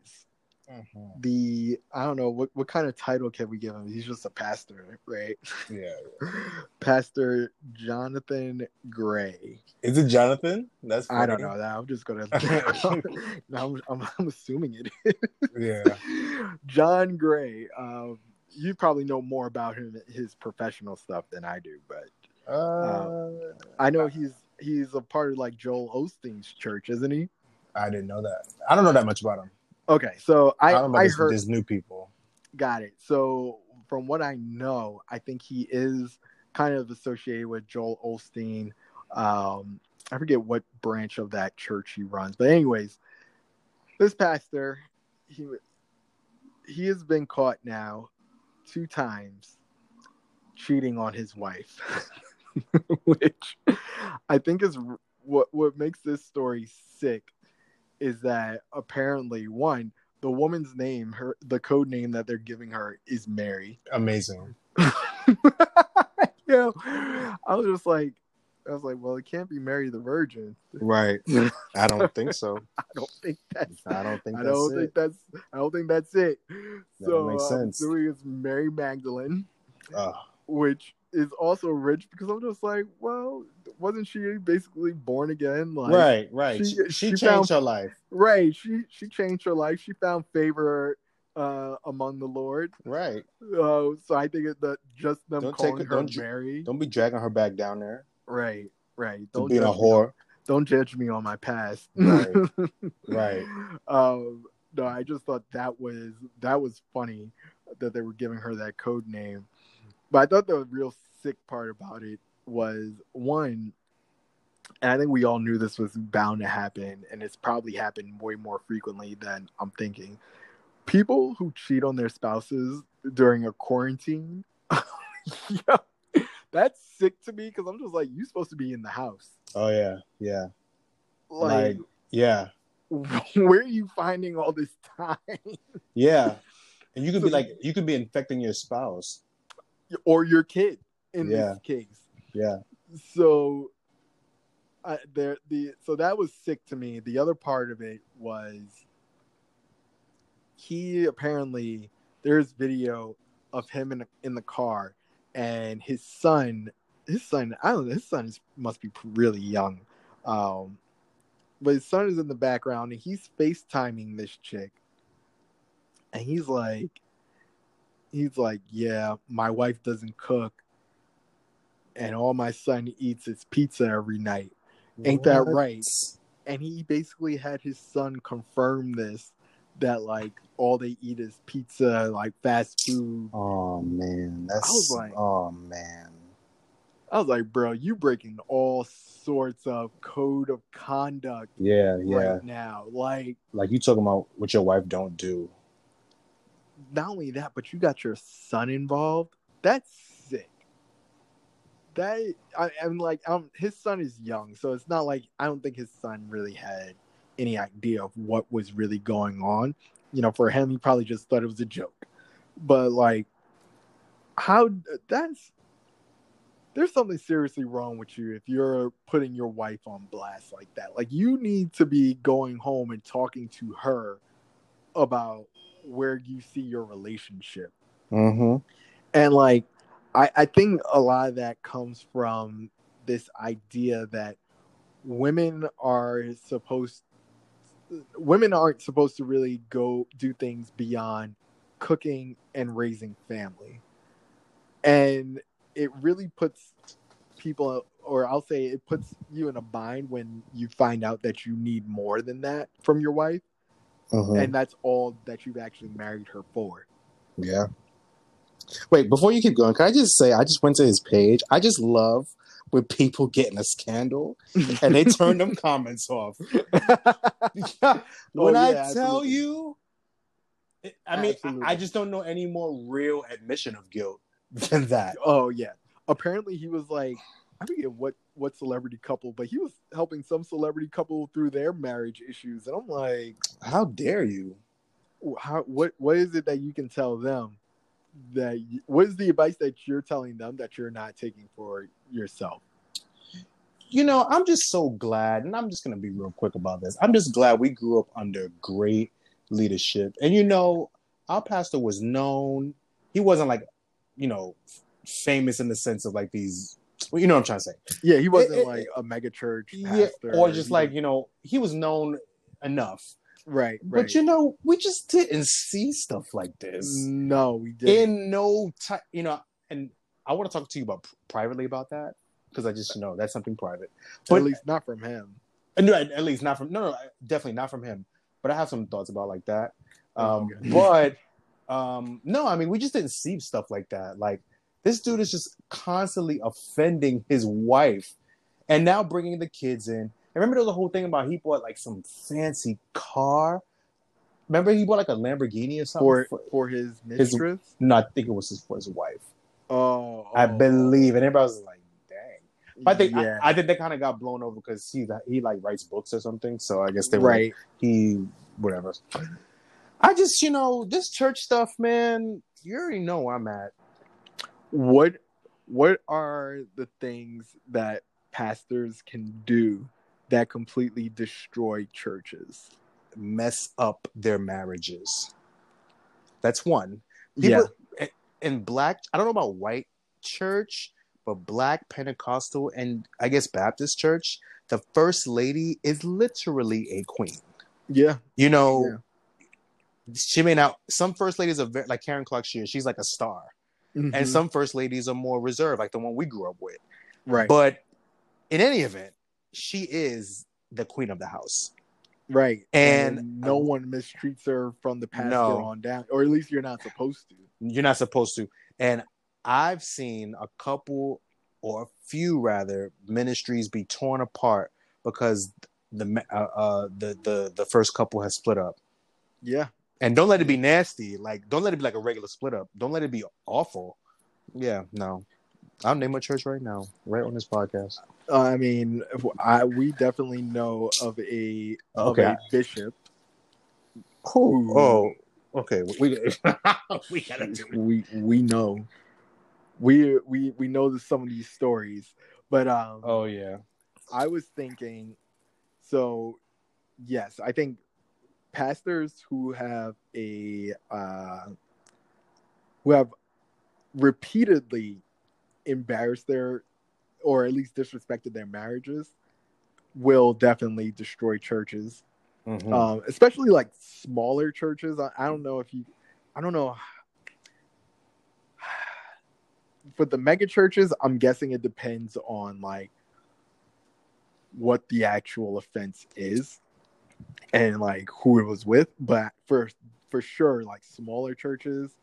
Mhm. the I don't know what what kind of title can we give him? He's just a pastor, right? Yeah. [LAUGHS] Pastor Jonathan Gray. Is it Jonathan? That's I don't know that. I'm just gonna. [LAUGHS] [LAUGHS] no, I'm, I'm, I'm assuming it is. Yeah. John Gray. Um, you probably know more about him, his professional stuff than I do, but Uh, I know he's he's a part of like Joel Osteen's church, isn't he? I didn't know that. I don't know that much about him. Okay, so I I I heard there's new people. got it. So from what I know, I think he is kind of associated with Joel Osteen. Um, I forget what branch of that church he runs, but anyways, this pastor he he has been caught now two times cheating on his wife, [LAUGHS] which I think is what what makes this story sick is that apparently one the woman's name her the code name that they're giving her is Mary. Amazing. [LAUGHS] yeah, I was just like, I was like, well, it can't be Mary the Virgin. Right. [LAUGHS] I don't think so. I don't think that's. I don't think I that's don't it. think that's. I don't think that's it. so makes I'm sense. assuming it's Mary Magdalene, Ugh. which is also rich because I'm just like, well, wasn't she basically born again? Like, right, right. she- She, she she, found- changed her life. right. She she changed her life. She found favor uh, among the Lord. Right. Uh, so I think it, that just them Don't calling it- her don't Mary. Don't be dragging her back down there Right, right. Don't be a judge me. whore. Don't judge me on my past. Right. [LAUGHS] Right. Um, no, I just thought that was that was funny that they were giving her that code name. But I thought the real sick part about it was one, and I think we all knew this was bound to happen, and it's probably happened way more frequently than I'm thinking. People who cheat on their spouses during a quarantine, [LAUGHS] yeah, that's sick to me because I'm just like, you're supposed to be in the house. Oh yeah, yeah, Like, Like- yeah, [LAUGHS] where are you finding all this time? yeah. And you could be like, you could be infecting your spouse. Or your kid in Yeah. this case. Yeah. So I there the so that was sick to me. The other part of it was he apparently there's video of him in in the car and his son his son I don't know his son is, must be really young. Um but his son is in the background and he's FaceTiming this chick. And he's like he's like, Yeah, my wife doesn't cook and all my son eats is pizza every night. Ain't that right? And he basically had his son confirm this that like all they eat is pizza, like fast food. Oh man, that's. was like- oh man. I was like, bro, you breaking all sorts of code of conduct Yeah, yeah. right now. Like, Like you talking about what your wife don't do. Not only that, but you got your son involved. That's sick. That I, I'm like, um, his son is young, so it's not like I don't think his son really had any idea of what was really going on. You know, for him, he probably just thought it was a joke. But like, how that's there's something seriously wrong with you if you're putting your wife on blast like that. Like, you need to be going home and talking to her about where you see your relationship. Mm-hmm. And like I, I think a lot of that comes from this idea that women are supposed women aren't supposed to really go do things beyond cooking and raising family. And it really puts people or I'll say it puts you in a bind when you find out that you need more than that from your wife Mm-hmm. and that's all that you've actually married her for. Yeah. Wait, before you keep going, can I just say I just went to his page. I just love when people get in a scandal [LAUGHS] and they turn them comments off. [LAUGHS] [LAUGHS] when Oh, I tell absolutely. you, I mean, Absolutely. I, I just don't know any more real admission of guilt than that. Oh yeah. Apparently he was like I forget what what celebrity couple, but he was helping some celebrity couple through their marriage issues, and I'm like, How dare you? how what what is it that you can tell them that you, what is the advice that you're telling them that you're not taking for yourself? You know, I'm just so glad, and I'm just going to be real quick about this. I'm just glad we grew up under great leadership. And, you know, our pastor was known. He wasn't like, you know, famous in the sense of like these, well, you know what I'm trying to say. Yeah, he wasn't it- like a mega church Yeah, pastor, or just like, you know, he was known enough. right, right. But, you know, we just didn't see stuff like this. no, we didn't. in no time, you know, and I want to talk to you about privately about that because I just know that's something private. But at least not from him. Uh, No, at, least not from no, no, definitely not from him. But I have some thoughts about like that. Oh, Um, okay. but um, no, I mean, we just didn't see stuff like that. Like this dude is just constantly offending his wife, and now bringing the kids in. And remember, there was a whole thing about he bought like some fancy car. Remember, he bought like a Lamborghini or something. for for- for his mistress. no, I think it was his, for his wife. oh, I oh. believe, and everybody was like, "Dang." But I think yeah, I, I think that kind of got blown over because he he like writes books or something. So I guess they were right. he whatever. I just you know this church stuff, man. You already know where I'm at. What what are the things that pastors can do that completely destroy churches? Mess up their marriages. That's one. People in black. I don't know about white church, but black Pentecostal and I guess Baptist church. The first lady is literally a queen. yeah, You know, Yeah. she may not. Some first ladies are very, like Karen Clark Sheard. She's like a star, Mhm. and some first ladies are more reserved, like the one we grew up with. right, But in any event, she is the queen of the house. right, and- no one mistreats her from the pastor No. on down, or at least you're not supposed to. You're not supposed to. And I've seen a couple or a few rather ministries be torn apart because the uh, uh, the the the first couple has split up. Yeah, And don't let it be nasty. Like don't let it be like a regular split up. Don't let it be awful. Yeah, no. I'll name a church right now, right on this podcast. Uh, I mean, I we definitely know of a Okay. a bishop. Oh, oh, okay. We we gotta [LAUGHS] do it. we we know we we we know the, some of these stories but um Oh yeah. i was thinking so yes i think pastors who have a uh who have repeatedly embarrassed their or at least disrespected their marriages will definitely destroy churches Mhm. um, especially like smaller churches. I, I don't know if you, I don't know. [SIGHS] For the mega churches, I'm guessing it depends on like what the actual offense is and like who it was with. But for for sure, like smaller churches,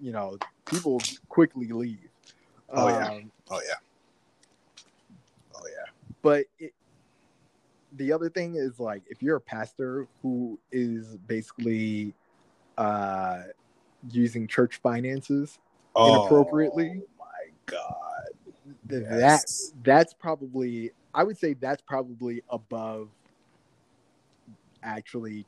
you know, people quickly leave. Oh, yeah. Um, oh yeah. Oh yeah. but it, the other thing is like if you're a pastor who is basically uh using church finances Inappropriately? Oh my god. Yes. that's that's probably i would say that's probably above actually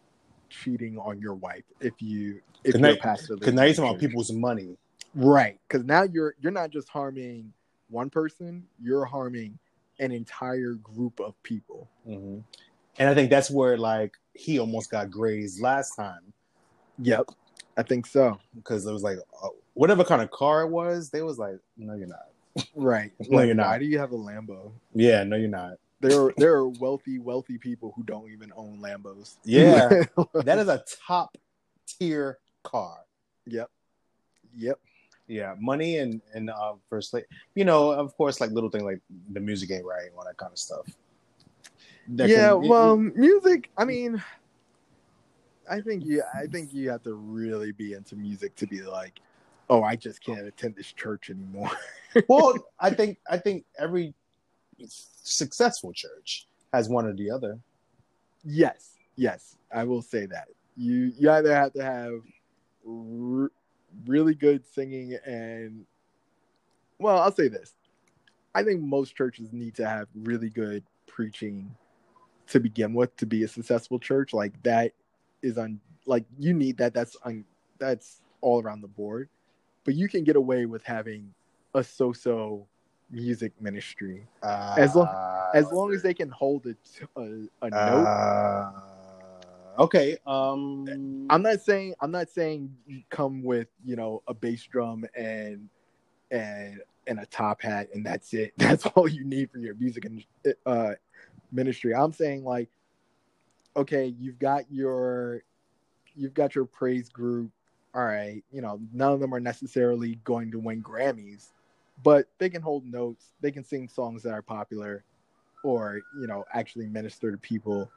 cheating on your wife if you if you're pastor Because now you're talking about people's money. right because now you're you're not just harming one person you're harming an entire group of people hmm And I think that's where like he almost got grazed last time yep i think so because it was like uh, whatever kind of car it was, they was like, no, you're not. Right. [LAUGHS] No, Like, you're not. Why do you have a Lambo? Yeah, no, you're not. There are there are wealthy, wealthy people who don't even own Lambos. Yeah. [LAUGHS] That is a top tier car. yep. Yep. Yeah, money and and uh, first you know, of course, like little things like the music ain't right, and all that kind of stuff. That yeah, can- well, music, I mean I think you I think you have to really be into music to be like, oh, I just can't attend this church anymore. [LAUGHS] well, I think I think every successful church has one or the other. yes. Yes. I will say that. You you either have to have really good singing and well, I'll say this. I think most churches need to have really good preaching to begin with to be a successful church. Like that is on like you need that. That's on that's all around the board. But you can get away with having a so-so music ministry Uh, as long as long as they can hold a, a, a note. Uh, okay. Um. I'm not saying I'm not saying you come with you know a bass drum and and and a top hat and that's it. [LAUGHS] That's all you need for your music and uh, ministry. I'm saying like, okay, you've got your you've got your praise group. All right, you know none of them are necessarily going to win Grammys, but they can hold notes. They can sing songs that are popular, or you know actually minister to people,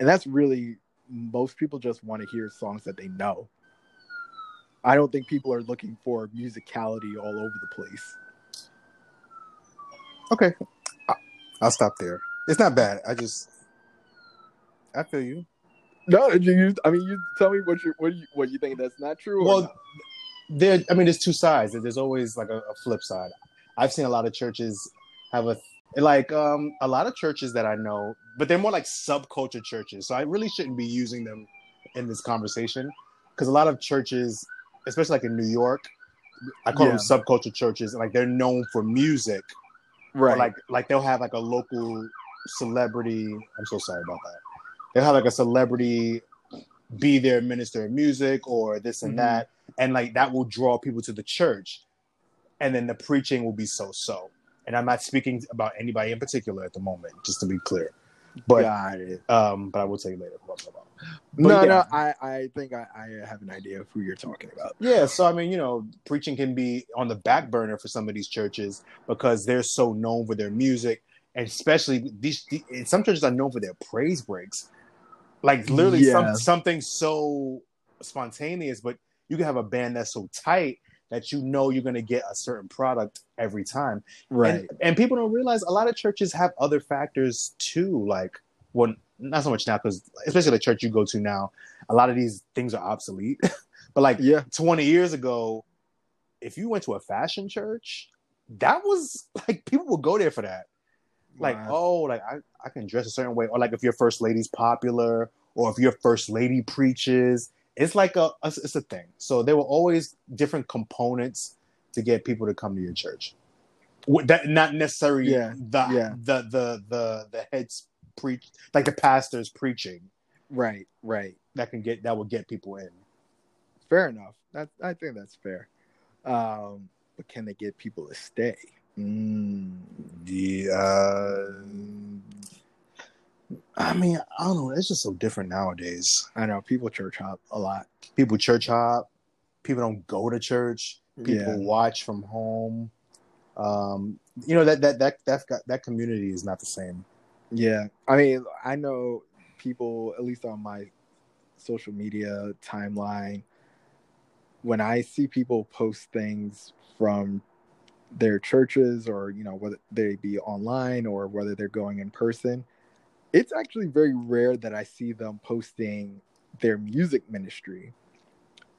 and that's really most people just want to hear songs that they know. I don't think people are looking for musicality all over the place. Okay, I'll stop there. It's not bad. I just, I feel you. No, you. I mean, you tell me what you what you what you think that's not true. Well? There. I mean, there's two sides. There's always like a, a, flip side. I've seen a lot of churches have a like um a lot of churches that I know, but they're more like subculture churches. So I really shouldn't be using them in this conversation because a lot of churches, especially like in New York, I call yeah. them subculture churches. Like they're known for music, right? like like they'll have like a local celebrity. I'm so sorry about that they'll have like a celebrity be their minister of music or this and mm-hmm. that, and like that will draw people to the church, and then the preaching will be so so. And I'm not speaking about anybody in particular at the moment, just to be clear. But um, but I will tell you later. Blah, blah, blah. no, yeah. no, I, I think I, I have an idea of who you're talking about. Yeah, so I mean, you know, preaching can be on the back burner for some of these churches because they're so known for their music, and especially these, these some churches are known for their praise breaks. Like literally yeah. some, something so spontaneous, but you can have a band that's so tight that you know you're going to get a certain product every time. Right. And, and, people don't realize a lot of churches have other factors too. Like, well, not so much now, because especially the church you go to now, a lot of these things are obsolete. [LAUGHS] but like yeah. 20 years ago, if you went to a fashion church, that was like people would go there for that like wow. oh like I, I can dress a certain way or like if your first lady's popular or if your first lady preaches it's like a, it's a thing. So there were always different components to get people to come to your church. That not necessarily yeah. the yeah. the the the the heads preach like the pastors preaching. Right right. That can get that will get people in. Fair enough. That i think that's fair. Um but can they get people to stay? Mm, yeah. I mean, I don't know. It's just so different nowadays. I know people church hop a lot. People church hop. People don't go to church. People yeah. watch from home. Um, you know that that that that that community is not the same. Yeah, I mean, I know people at least on my social media timeline. When I see people post things from their churches or you know whether they be online or whether they're going in person it's actually very rare that i see them posting their music ministry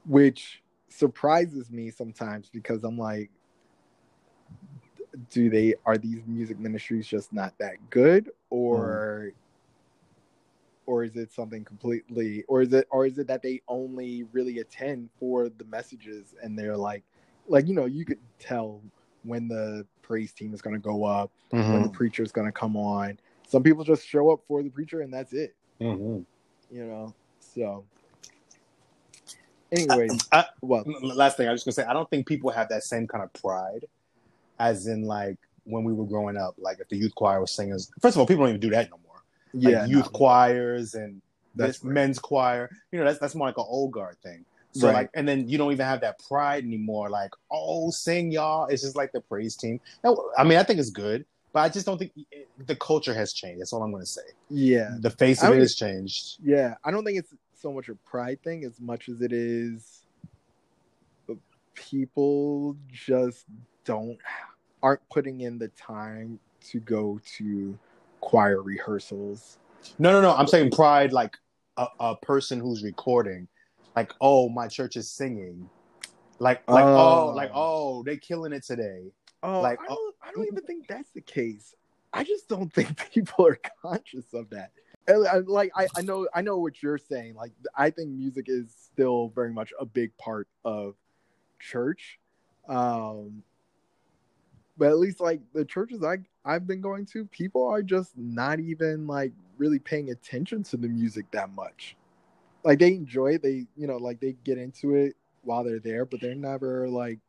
which surprises me sometimes because i'm like do they are these music ministries just not that good or mm. or is it something completely or is it or is it that they only really attend for the messages and they're like like you know you could tell when the praise team is going to go up, mm-hmm. when the preacher is going to come on. Some people just show up for the preacher and that's it. Mm-hmm. You know, so. Anyways, I, I, well, last thing I was just gonna say, I don't think people have that same kind of pride, as in like when we were growing up. Like if the youth choir was singing, first of all, people don't even do that no more. Yeah, like youth choirs and this right. men's choir. You know, that's that's more like an old guard thing. So right. like, and then you don't even have that pride anymore. Like, oh, sing y'all. It's just like the praise team. I mean, I think it's good, but I just don't think the culture has changed. That's all I'm going to say. Yeah, the face of it has changed. Yeah, I don't think it's so much a pride thing as much as it is people just don't aren't putting in the time to go to choir rehearsals. No, no, no. I'm saying pride like a, a person who's recording like oh my church is singing like like oh, oh like oh they killing it today oh like oh. I don't even think that's the case. I just don't [LAUGHS] think people are conscious of that. Like I, I know i know what you're saying. Like i think music is still very much a big part of church. Um but at least like the churches i i've been going to people are just not even like really paying attention to the music that much. Like they enjoy it. They you know like they get into it while they're there, but they're never like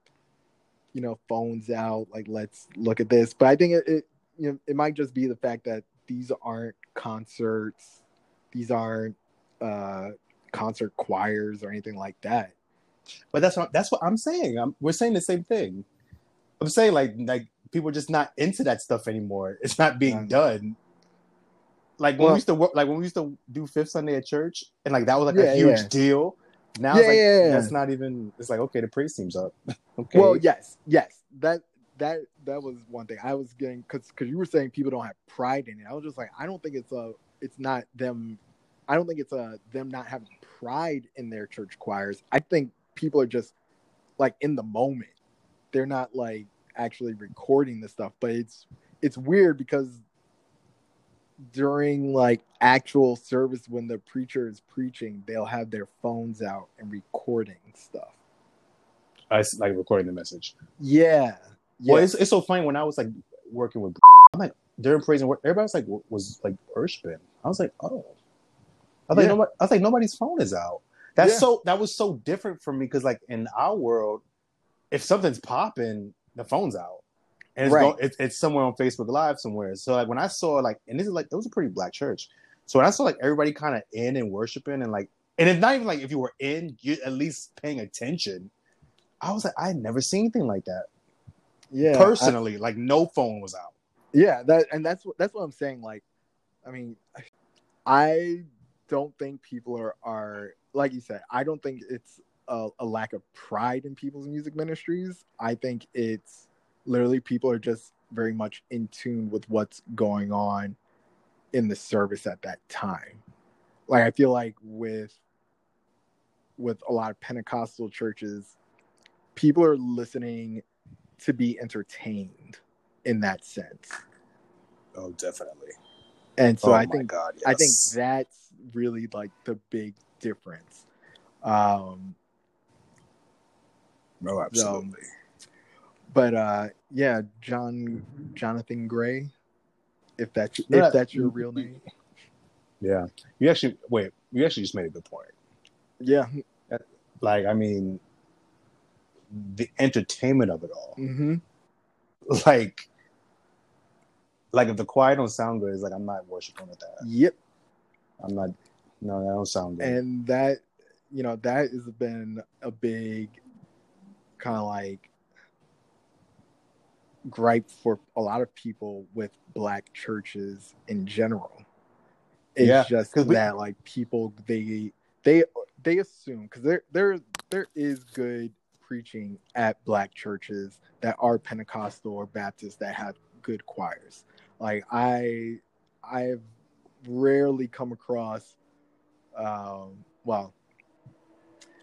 you know phones out like let's look at this. But I think it, it you know it might just be the fact that these aren't concerts, these aren't uh concert choirs or anything like that. But that's what that's what I'm saying. I'm, we're saying the same thing. I'm saying like like people are just not into that stuff anymore. It's not being done. like when Well- we used to work, like when we used to do Fifth Sunday at church, and like that was like Yeah, a huge yeah. deal. Now Yeah, it's like yeah, yeah. that's not even. It's like okay, the praise team's up. [LAUGHS] okay. Well, yes, yes. That that that was one thing I was getting because because you were saying people don't have pride in it. I was just like, I don't think it's a, it's not them. I don't think it's a them not having pride in their church choirs. I think people are just like in the moment. They're not like actually recording the stuff, but it's it's weird because during like actual service when the preacher is preaching, they'll have their phones out and recording stuff. I like recording the message. Yeah. Yeah. Well, it's, it's so funny when I was like working with. I'm like during praise and work, everybody was like was like worshiping. I was like, oh, I was like, nobody, I was like, nobody's phone is out. That's Yeah. so that was so different for me because like in our world, if something's popping, the phone's out, and it's, Right. go, it's it's somewhere on Facebook Live somewhere. So like when I saw like, and this is like it was a pretty black church. So when I saw like everybody kind of in and worshiping and like, and it's not even like if you were in, you at least paying attention. I was like, I had never seen anything like that yeah. I- personally. like no phone was out. yeah, that and that's what that's what I'm saying. Like, I mean, I don't think people are are like you said. I don't think it's a, a lack of pride in people's music ministries. I think it's literally people are just very much in tune with what's going on in the service at that time. Like I feel like with with a lot of Pentecostal churches, people are listening to be entertained in that sense. Oh, definitely. And so oh I think God, I think that's really like the big difference. Um no, absolutely. but uh yeah, John Jonathan Gray, if that's No, if that's your real name. yeah, you actually wait. You actually just made a good point. Yeah. Like, I mean, the entertainment of it all. hmm [LAUGHS] Like, like if the choir don't sound good, it's like I'm not worshiping with that. Yep. I'm not. No, that don't sound good. and that you know that has been a big kind of like gripe for a lot of people with black churches in general. It's Yeah, just we- that like people they they they assume because there there there is good preaching at black churches that are pentecostal or baptist that have good choirs. Like i i've rarely come across um well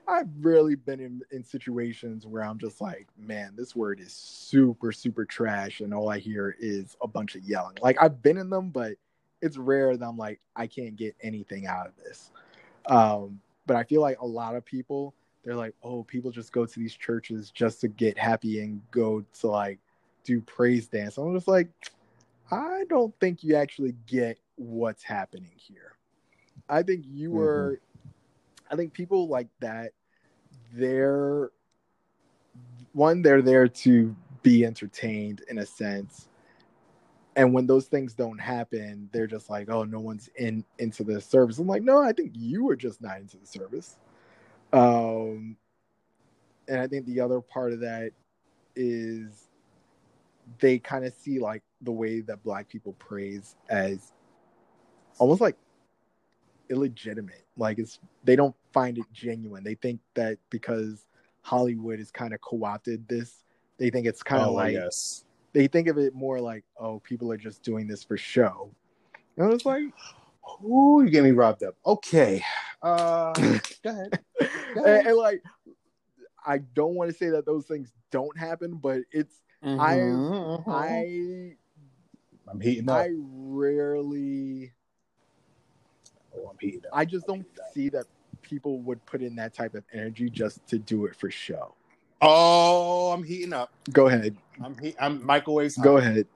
i've really been in, in situations where i'm just like man this word is super super trash and all i hear is a bunch of yelling. Like i've been in them but it's rare that i'm like i can't get anything out of this. Um but i feel like a lot of people they're like oh people just go to these churches just to get happy and go to like do praise dance. I'm just like i don't think you actually get what's happening here. I think you Mhm. were i think people like that they're one they're there to be entertained in a sense. And when those things don't happen they're just like oh no one's in into the service. I'm like no i think you were just not into the service. Um and i think the other part of that is they kind of see like the way that black people praise as almost like illegitimate like it's they don't find it genuine they think that because hollywood has kind of co-opted this they think it's kind of oh, like yes. they think of it more like oh people are just doing this for show and it's like Ooh, you get me robbed up. Okay. Uh, [LAUGHS] go ahead. and, and, like i don't want to say that those things don't happen but it's Mhm, mhm. i I'm heating up. i rarely oh, I'm heating up. i just don't see that people would put in that type of energy just to do it for show Oh, I'm heating up. go ahead I'm he- I'm microwaves. go ahead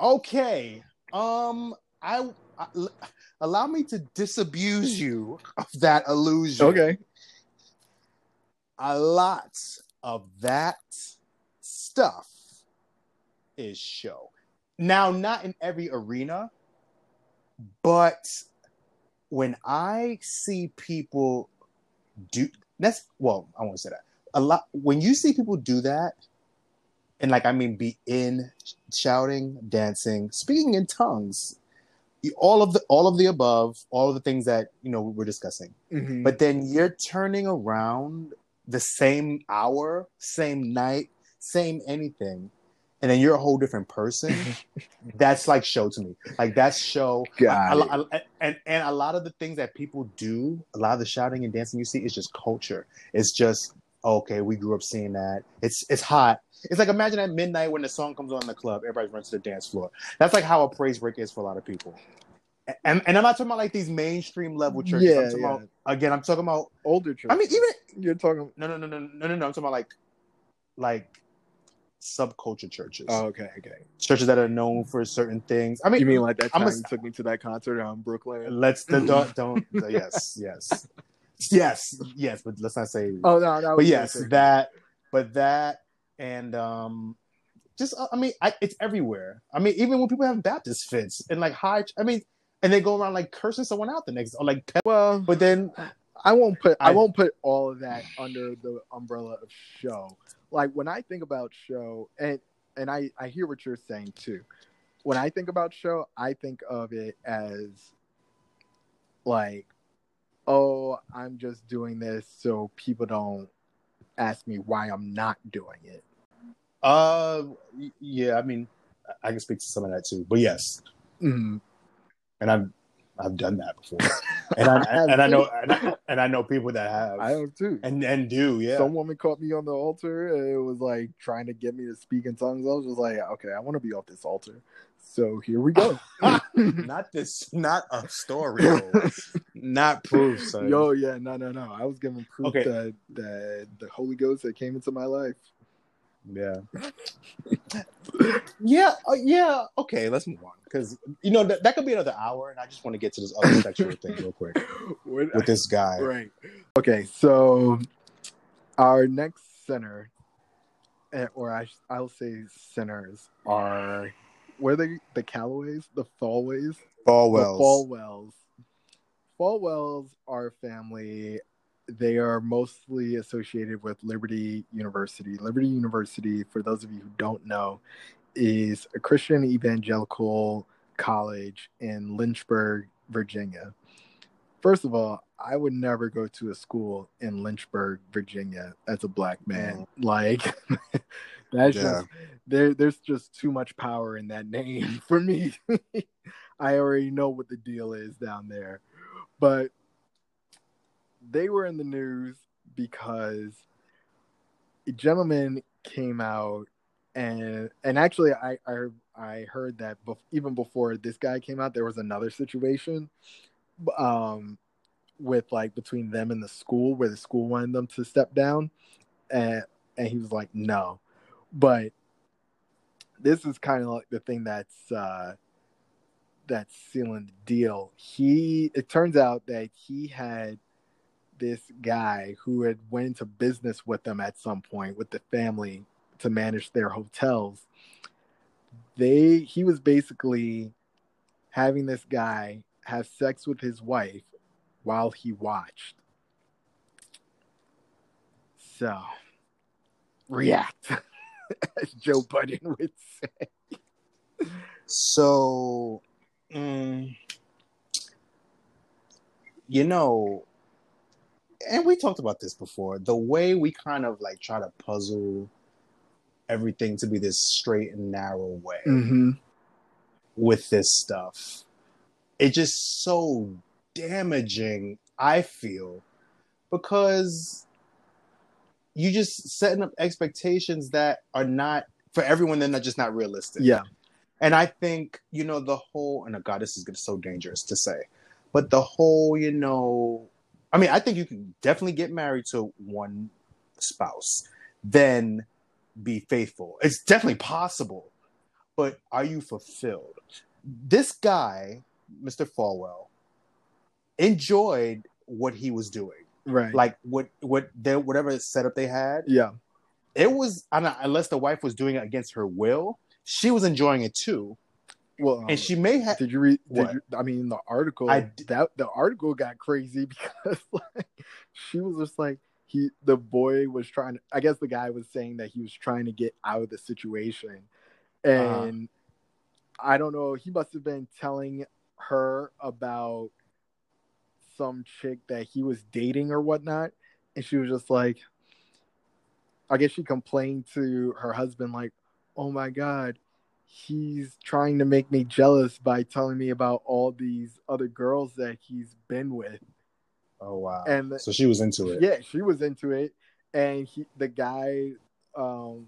Okay. Um, I, I allow me to disabuse you of that illusion. okay A lot of that stuff is show. Now, not in every arena, but when I see people do that's well, I won't say that. A lot when you see people do that, and like I mean be in shouting, dancing, speaking in tongues, all of the all of the above, all of the things that you know we're discussing. Mhm. But then you're turning around the same hour, same night, same anything, and then you're a whole different person. [LAUGHS] that's like show to me. Like that's show. Got I- I- I- and and a lot of the things that people do, a lot of the shouting and dancing you see is just culture. It's just okay. We grew up seeing that. It's it's hot. It's like imagine at midnight when the song comes on in the club, everybody runs to the dance floor. That's like how a praise break is for a lot of people. And, and I'm not talking about like these mainstream level churches. Yeah, I'm talking yeah. about again. I'm talking about. older church. I mean, even you're talking. no, no, no, no, no, no, no. I'm talking about like, like subculture churches, Oh, okay, okay. churches that are known for certain things. I mean, You mean like that I'm time a- you took me to that concert on Brooklyn? let's the [CLEARS THROAT] don't, don't yes, yes, yes, yes. But let's not say. Oh no, no. but yes, that, but that, and um, just uh, I mean, I, it's everywhere. I mean, even when people have Baptist fits and like high, I mean, and they go around like cursing someone out the next, or like, Well, but then I won't put I, I- won't put all of that under the umbrella of show. Like when I think about show, and and I I hear what you're saying too. When I think about show, I think of it as like, oh, I'm just doing this so people don't ask me why I'm not doing it. Uh, yeah. I mean, I- can speak to some of that too. But yes, Mm. and I've I've done that before, [LAUGHS] and I, have and I know and I, and I know people that have I have too. and and do yeah. Some woman caught me on the altar and it was like trying to get me to speak in tongues. I was just like, okay, I want to be off this altar. So here we go. [LAUGHS] not this, not a story, [LAUGHS] not proof. Son. Yo, yeah, no, no, no. I was giving proof Okay. that, that the Holy Ghost that came into my life. Yeah. [LAUGHS] yeah. Uh, yeah. Okay. Let's move on because you know that, that could be another hour, and I just want to get to this other [LAUGHS] sexual thing real quick with this guy. right. Okay, so our next center, eh, or I, I'll say centers, are where they the Callaways, the Fallways, Falwells. The Falwells. Falwells are family. They are mostly associated with Liberty University. Liberty University, for those of you who don't know, is a Christian evangelical college in Lynchburg, Virginia. First of all, I would never go to a school in Lynchburg, Virginia as a black man. Mm. Like [LAUGHS] that's Yeah. just there there's just too much power in that name [LAUGHS] for me. [LAUGHS] I already know what the deal is down there. But they were in the news because a gentleman came out and and actually I I, I heard that bef- even before this guy came out there was another situation um with like between them and the school where the school wanted them to step down and and he was like no. But this is kind of like the thing that's uh that's sealing the deal. He it turns out that he had this guy who had went into business with them at some point with the family to manage their hotels. They he was basically having this guy have sex with his wife while he watched. So react [LAUGHS] as joe budden would say. So, mm, you know, and we talked about this before. The way we kind of like try to puzzle everything to be this straight and narrow way mm-hmm. with this stuff, it's just so damaging. I feel because you just setting up expectations that are not for everyone. They're not just not realistic. yeah And I think, you know, the whole, and oh God, this is gonna- so dangerous to say, but the whole, you know, I mean, I think you can definitely get married to one spouse, then be faithful. It's definitely possible, but are you fulfilled? This guy, Mr. Falwell, enjoyed what he was doing. right Like what, what, they, whatever setup they had, yeah it was, know, unless the wife was doing it against her will, she was enjoying it too. Well um, and she may have Did you read? Did you, I mean, the article. I that the article got crazy [LAUGHS] because like she was just like he, the boy was trying. to I guess the guy was saying that he was trying to get out of the situation, Uh-huh. and I don't know. He must have been telling her about some chick that he was dating or whatnot, and she was just like, I guess she complained to her husband like, "Oh my god, he's trying to make me jealous by telling me about all these other girls that he's been with." Oh wow! And so she was into it. Yeah, she was into it, and he, the guy, um,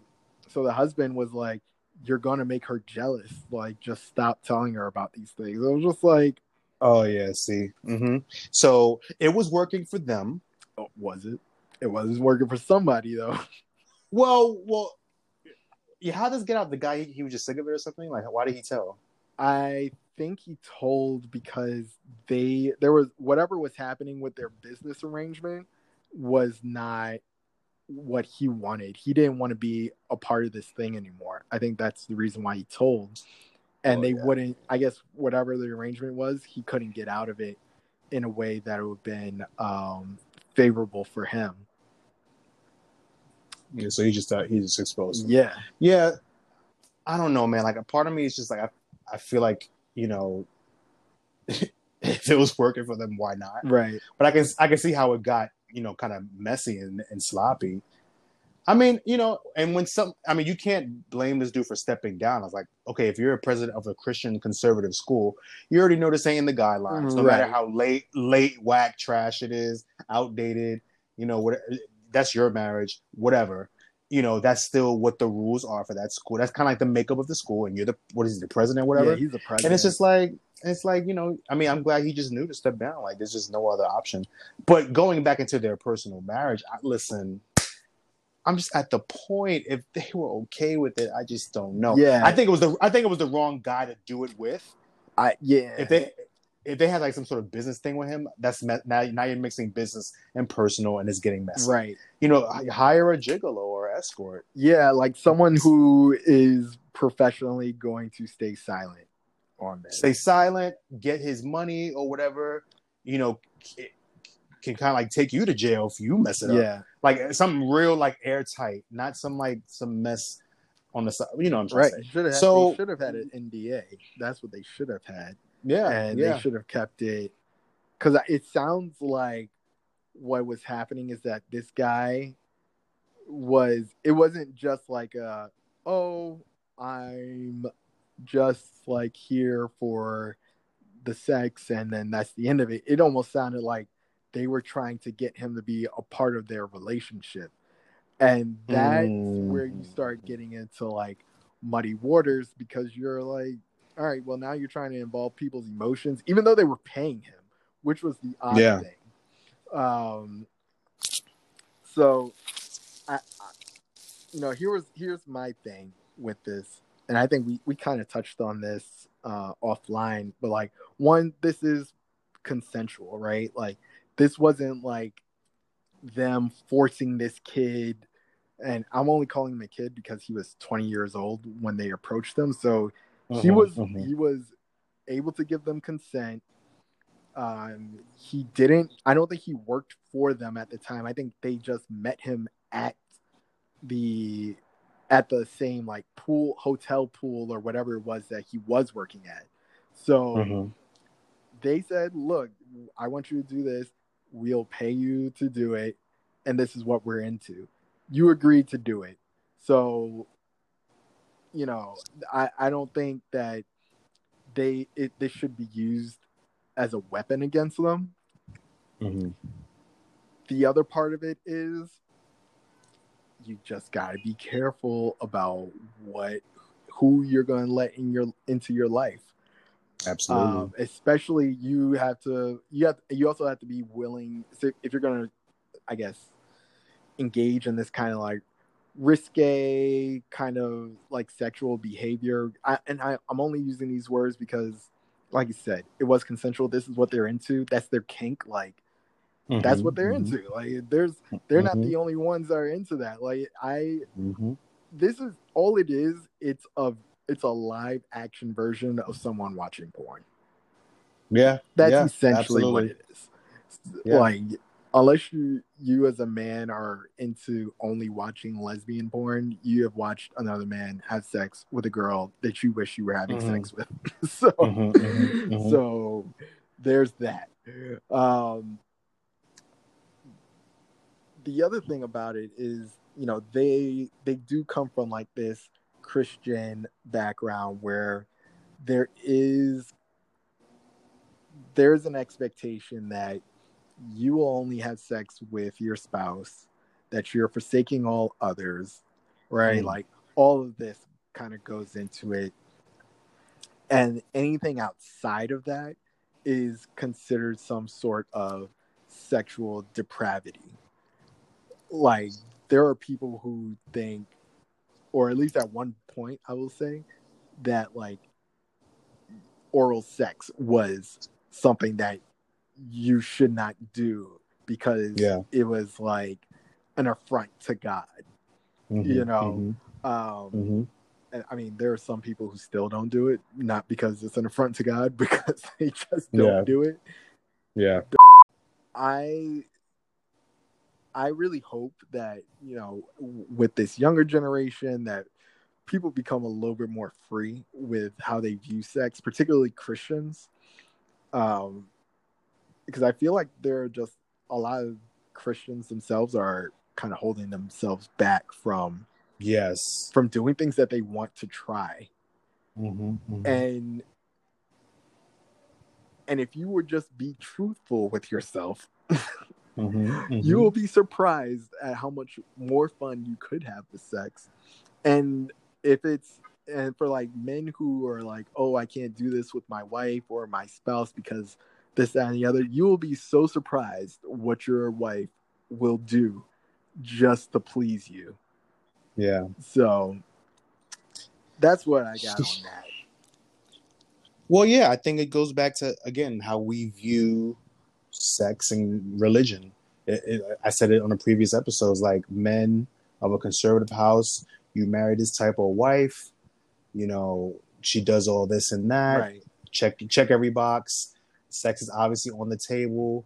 so the husband was like, "You're gonna make her jealous. Like, just stop telling her about these things." It was just like, Oh yeah, see. hmm So it was working for them. oh, was it? It wasn't working for somebody though. [LAUGHS] Well, well, yeah. How does get out? The guy he, was just sick of it or something. Like, why did he tell? I think he told because they there was whatever was happening with their business arrangement was not what he wanted. He didn't want to be a part of this thing anymore. I think that's the reason why he told. And Oh, they yeah. wouldn't I guess whatever the arrangement was, he couldn't get out of it in a way that would have been um favorable for him. Yeah, so he just thought he just exposed. Him. Yeah. Yeah, I don't know, man. Like a part of me is just like I, I feel like you know, [LAUGHS] if it was working for them, why not? Right. But I can I can see how it got you know kind of messy and, and sloppy. I mean, you know, and when some, I mean, you can't blame this dude for stepping down. I was like, okay, if you're a president of a Christian conservative school, you already know this ain't in the guidelines. No matter how late, late, whack, trash it is, outdated, you know, what that's your marriage, whatever. You know, that's still what the rules are for that school. That's kind of like the makeup of the school, and you're the what is he, the president, whatever. Yeah, he's a president. And it's just like it's like you know, I mean, I'm glad he just knew to step down. Like there's just no other option. But going back into their personal marriage, I, listen, I'm just at the point. If they were okay with it, I just don't know. Yeah. I think it was the I think it was the wrong guy to do it with. I yeah. If they if they had like some sort of business thing with him, that's me- now now you're mixing business and personal, and it's getting messy. right. You know, hire a gigolo or escort. Yeah, like someone who is professionally going to stay silent on this. stay silent, get his money or whatever, you know, can kind of like take you to jail if you mess it up. yeah, Like something real, like airtight, not some like some mess on the side. You know what I'm trying right. to say? Should have So- they should have had an NDA. That's what they should have had, Yeah, and yeah. they should have kept it because it sounds like what was happening is that this guy was. It wasn't just like a oh I'm just like here for the sex and then that's the end of it. It almost sounded like they were trying to get him to be a part of their relationship. And that's Mm. where you start getting into like muddy waters because you're like, all right, well now you're trying to involve people's emotions, even though they were paying him, which was the odd Yeah. thing. Um so I, I you know, here was here's my thing with this, and I think we we kind of touched on this uh offline, but like one, this is consensual, right? Like this wasn't like them forcing this kid and I'm only calling him a kid because he was 20 years old when they approached them. So he Mhm, was mhm. he was able to give them consent. Um, he didn't. I don't think he worked for them at the time. I think they just met him at the at the same like pool hotel pool or whatever it was that he was working at. So Mhm. they said, "Look, I want you to do this. We'll pay you to do it, and this is what we're into." You agreed to do it, so you know I I don't think that they it this should be used as a weapon against them. Mhm. The other part of it is you just gotta be careful about what who you're gonna let in your into your life. Absolutely. Um, especially you have to you have you also have to be willing so if you're gonna I guess engage in this kind of like risque kind of like sexual behavior. I, and I, I'm only using these words because like you said it was consensual. This is what they're into. That's their kink. Like that's Mhm, what they're mhm, into. Like there's they're not Mhm. the only ones that are into that. Like I mhm. this is all it is it's a it's a live action version of someone watching porn. Yeah, that's yeah, essentially what it is. Yeah. Like unless you you as a man are into only watching lesbian porn, you have watched another man have sex with a girl that you wish you were having Mhm. sex with. [LAUGHS] so Mhm, mhm, mhm. so there's that. Um the other thing about it is, you know, they they do come from like this Christian background where there is there's an expectation that you will only have sex with your spouse, that you're forsaking all others, right? Mm. Like all of this kind of goes into it. And anything outside of that is considered some sort of sexual depravity. Like there are people who think, or at least at one point, I will say, that like oral sex was something that you should not do because Yeah. it was like an affront to God. Mhm, You know, mhm, Um, mhm. and I mean, there are some people who still don't do it, not because it's an affront to God, [LAUGHS] because they just don't Yeah. do it. yeah. I I really hope that you know with this younger generation that people become a little bit more free with how they view sex, particularly Christians. Um, because I feel like there are just a lot of Christians themselves are kind of holding themselves back from Yes. from doing things that they want to try. Mhm, mhm. And and if you would just be truthful with yourself, Mhm, [LAUGHS] mhm. you will be surprised at how much more fun you could have with sex. And if it's and for like men who are like, oh, I can't do this with my wife or my spouse because this, that, and the other, you will be so surprised what your wife will do just to please you. yeah. So that's what I got on that. Well, yeah, I think it goes back to again how we view sex and religion. It, it, I said it on the previous episodes. Like men of a conservative house, you marry this type of wife. You know, she does all this and that. Right. Check check every box. Sex is obviously on the table,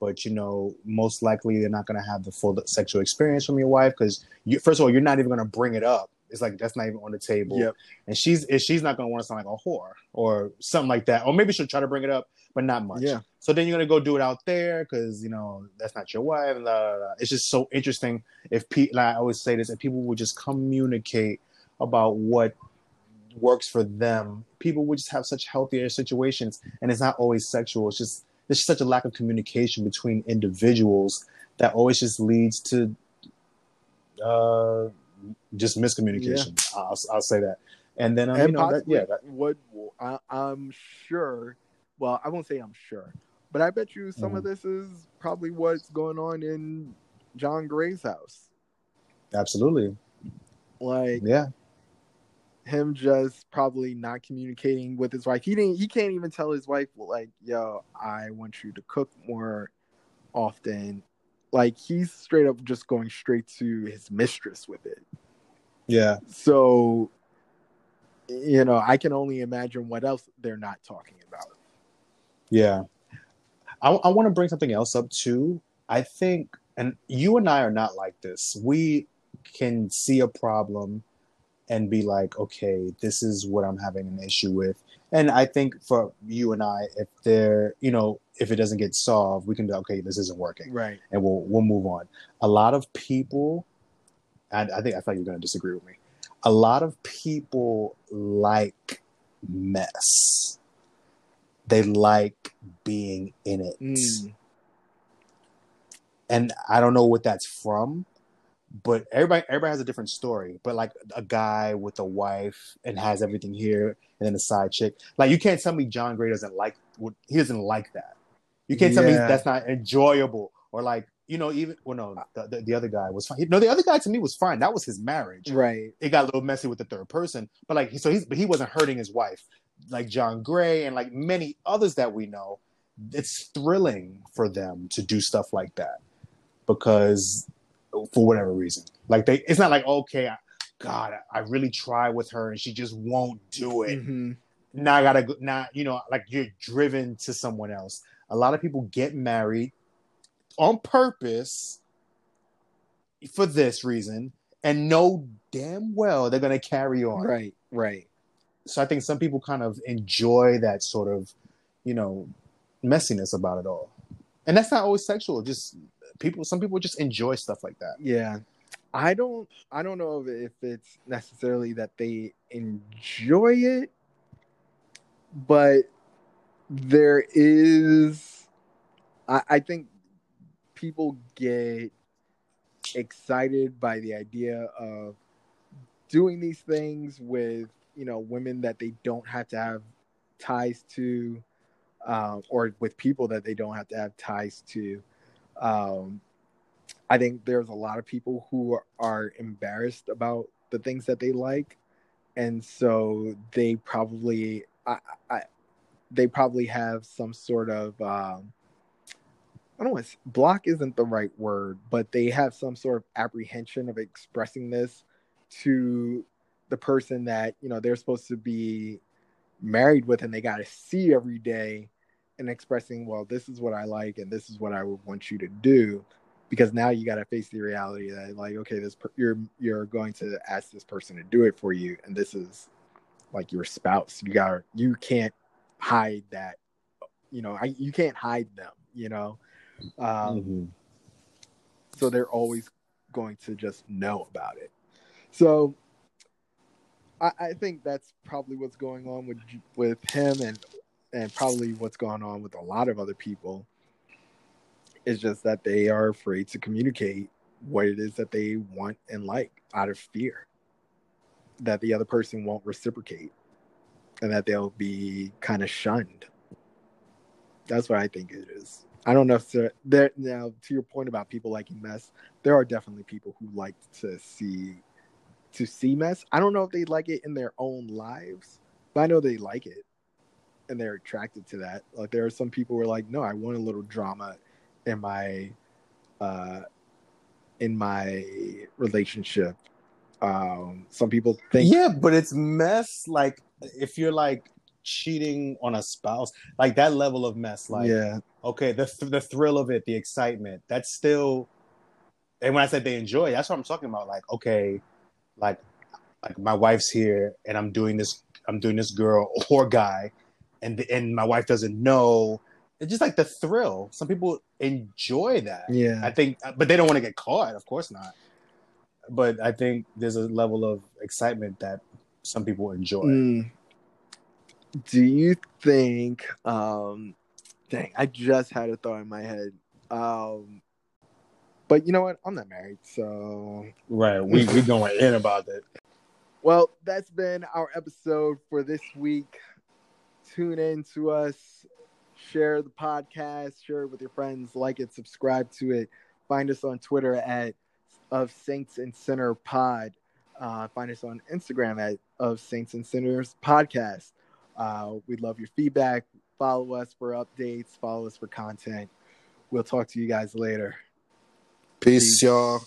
but you know, most likely you're not going to have the full sexual experience from your wife because you. First of all, you're not even going to bring it up. It's like that's not even on the table Yep. and she's she's not going to want to sound like a whore or something like that or maybe she'll try to bring it up but not much Yeah. so then you're going to go do it out there because you know that's not your wife and blah, blah, blah. it's just so interesting if people like i always say this if people would just communicate about what works for them people would just have such healthier situations and it's not always sexual it's just there's just such a lack of communication between individuals that always just leads to uh just miscommunication I'll, I'll say that and then um, and you know that, yeah that, what I, I'm sure. Well, I won't say I'm sure, but I bet you some of Mm-hmm. this is probably what's going on in John Gray's house. absolutely Like yeah him just probably not communicating with his wife. He didn't. He can't even tell his wife like, "Yo, I want you to cook more often." Like he's straight up just going straight to his mistress with it. yeah So, you know, I can only imagine what else they're not talking about. Yeah. I, I want to bring something else up too. I think, and you and I are not like this. We can see a problem and be like, okay, this is what I'm having an issue with. And I think for you and I, if there, you know, if it doesn't get solved, we can be okay, this isn't working, Right. and we'll we'll move on. A lot of people, and I think I thought you were going to disagree with me. A lot of people like mess. They like being in it Mm. and I don't know what that's from, but everybody everybody has a different story. But like a guy with a wife and has everything here, and then a side chick. Like you can't tell me John Gray doesn't like what he doesn't like that. You can't tell me that's not enjoyable or like you know even well no the, the, the other guy was fine. No, the other guy to me was fine. That was his marriage. Right. It got a little messy with the third person, but like so he's but he wasn't hurting his wife like John Gray and like many others that we know. It's thrilling for them to do stuff like that because for whatever reason. Like they, it's not like okay, I, God, I really try with her and she just won't do it. Mhm. Now I gotta go. Now you know, like you're driven to someone else. A lot of people get married on purpose for this reason and know damn well they're to carry on. Right, right. So I think some people kind of enjoy that sort of, you know, messiness about it all. And that's not always sexual, just people some people just enjoy stuff like that. Yeah. I don't I don't know if, it's necessarily that they enjoy it, but there is I, I think people get excited by the idea of doing these things with you know women that they don't have to have ties to um, or with people that they don't have to have ties to um, i think there's a lot of people who are, embarrassed about the things that they like. And so they probably I, I, they probably have some sort of um, I don't want block isn't the right word, but they have some sort of apprehension of expressing this to the person that you know they're supposed to be married with and they got to see every day and expressing well this is what i like and this is what i would want you to do. Because now you got to face the reality that like okay this per- you're you're going to ask this person to do it for you. And this is like your spouse. You got you can't hide that. You know I, you can't hide them you know? Um, mm-hmm. so they're always going to just know about it. So I, I think that's probably what's going on with with him and and probably what's going on with a lot of other people is just that they are afraid to communicate what it is that they want and like out of fear that the other person won't reciprocate and that they'll be kind of shunned. That's what I think it is. I don't know if there now to your point about people liking mess, there are definitely people who like to see to see mess. I don't know if they like it in their own lives, but I know they like it and they're attracted to that. Like there are some people who are like, no, I want a little drama in my uh in my relationship. Um some people think Yeah, but it's mess like if you're like cheating on a spouse, like that level of mess, like yeah, okay, the th- the thrill of it, the excitement, that's still. And when I said they enjoy, that's what I'm talking about. Like, okay, like like my wife's here and I'm doing this I'm doing this girl [LAUGHS] or guy and and my wife doesn't know it's just like the thrill some people enjoy that yeah I think but they don't want to get caught of course not but I think there's a level of excitement that some people enjoy mm. do you think um dang I just had a thought in my head um but you know what? I'm not married, so right. We we going in about it. Well, that's been our episode for this week. Tune in to us, share the podcast, share it with your friends, like it, subscribe to it. Find us on Twitter at of Saints and Sinner Pod. Uh, find us on Instagram at of Saints and Sinners Podcast. Uh, we'd love your feedback. Follow us for updates. Follow us for content. We'll talk to you guys later. Peace, y'all.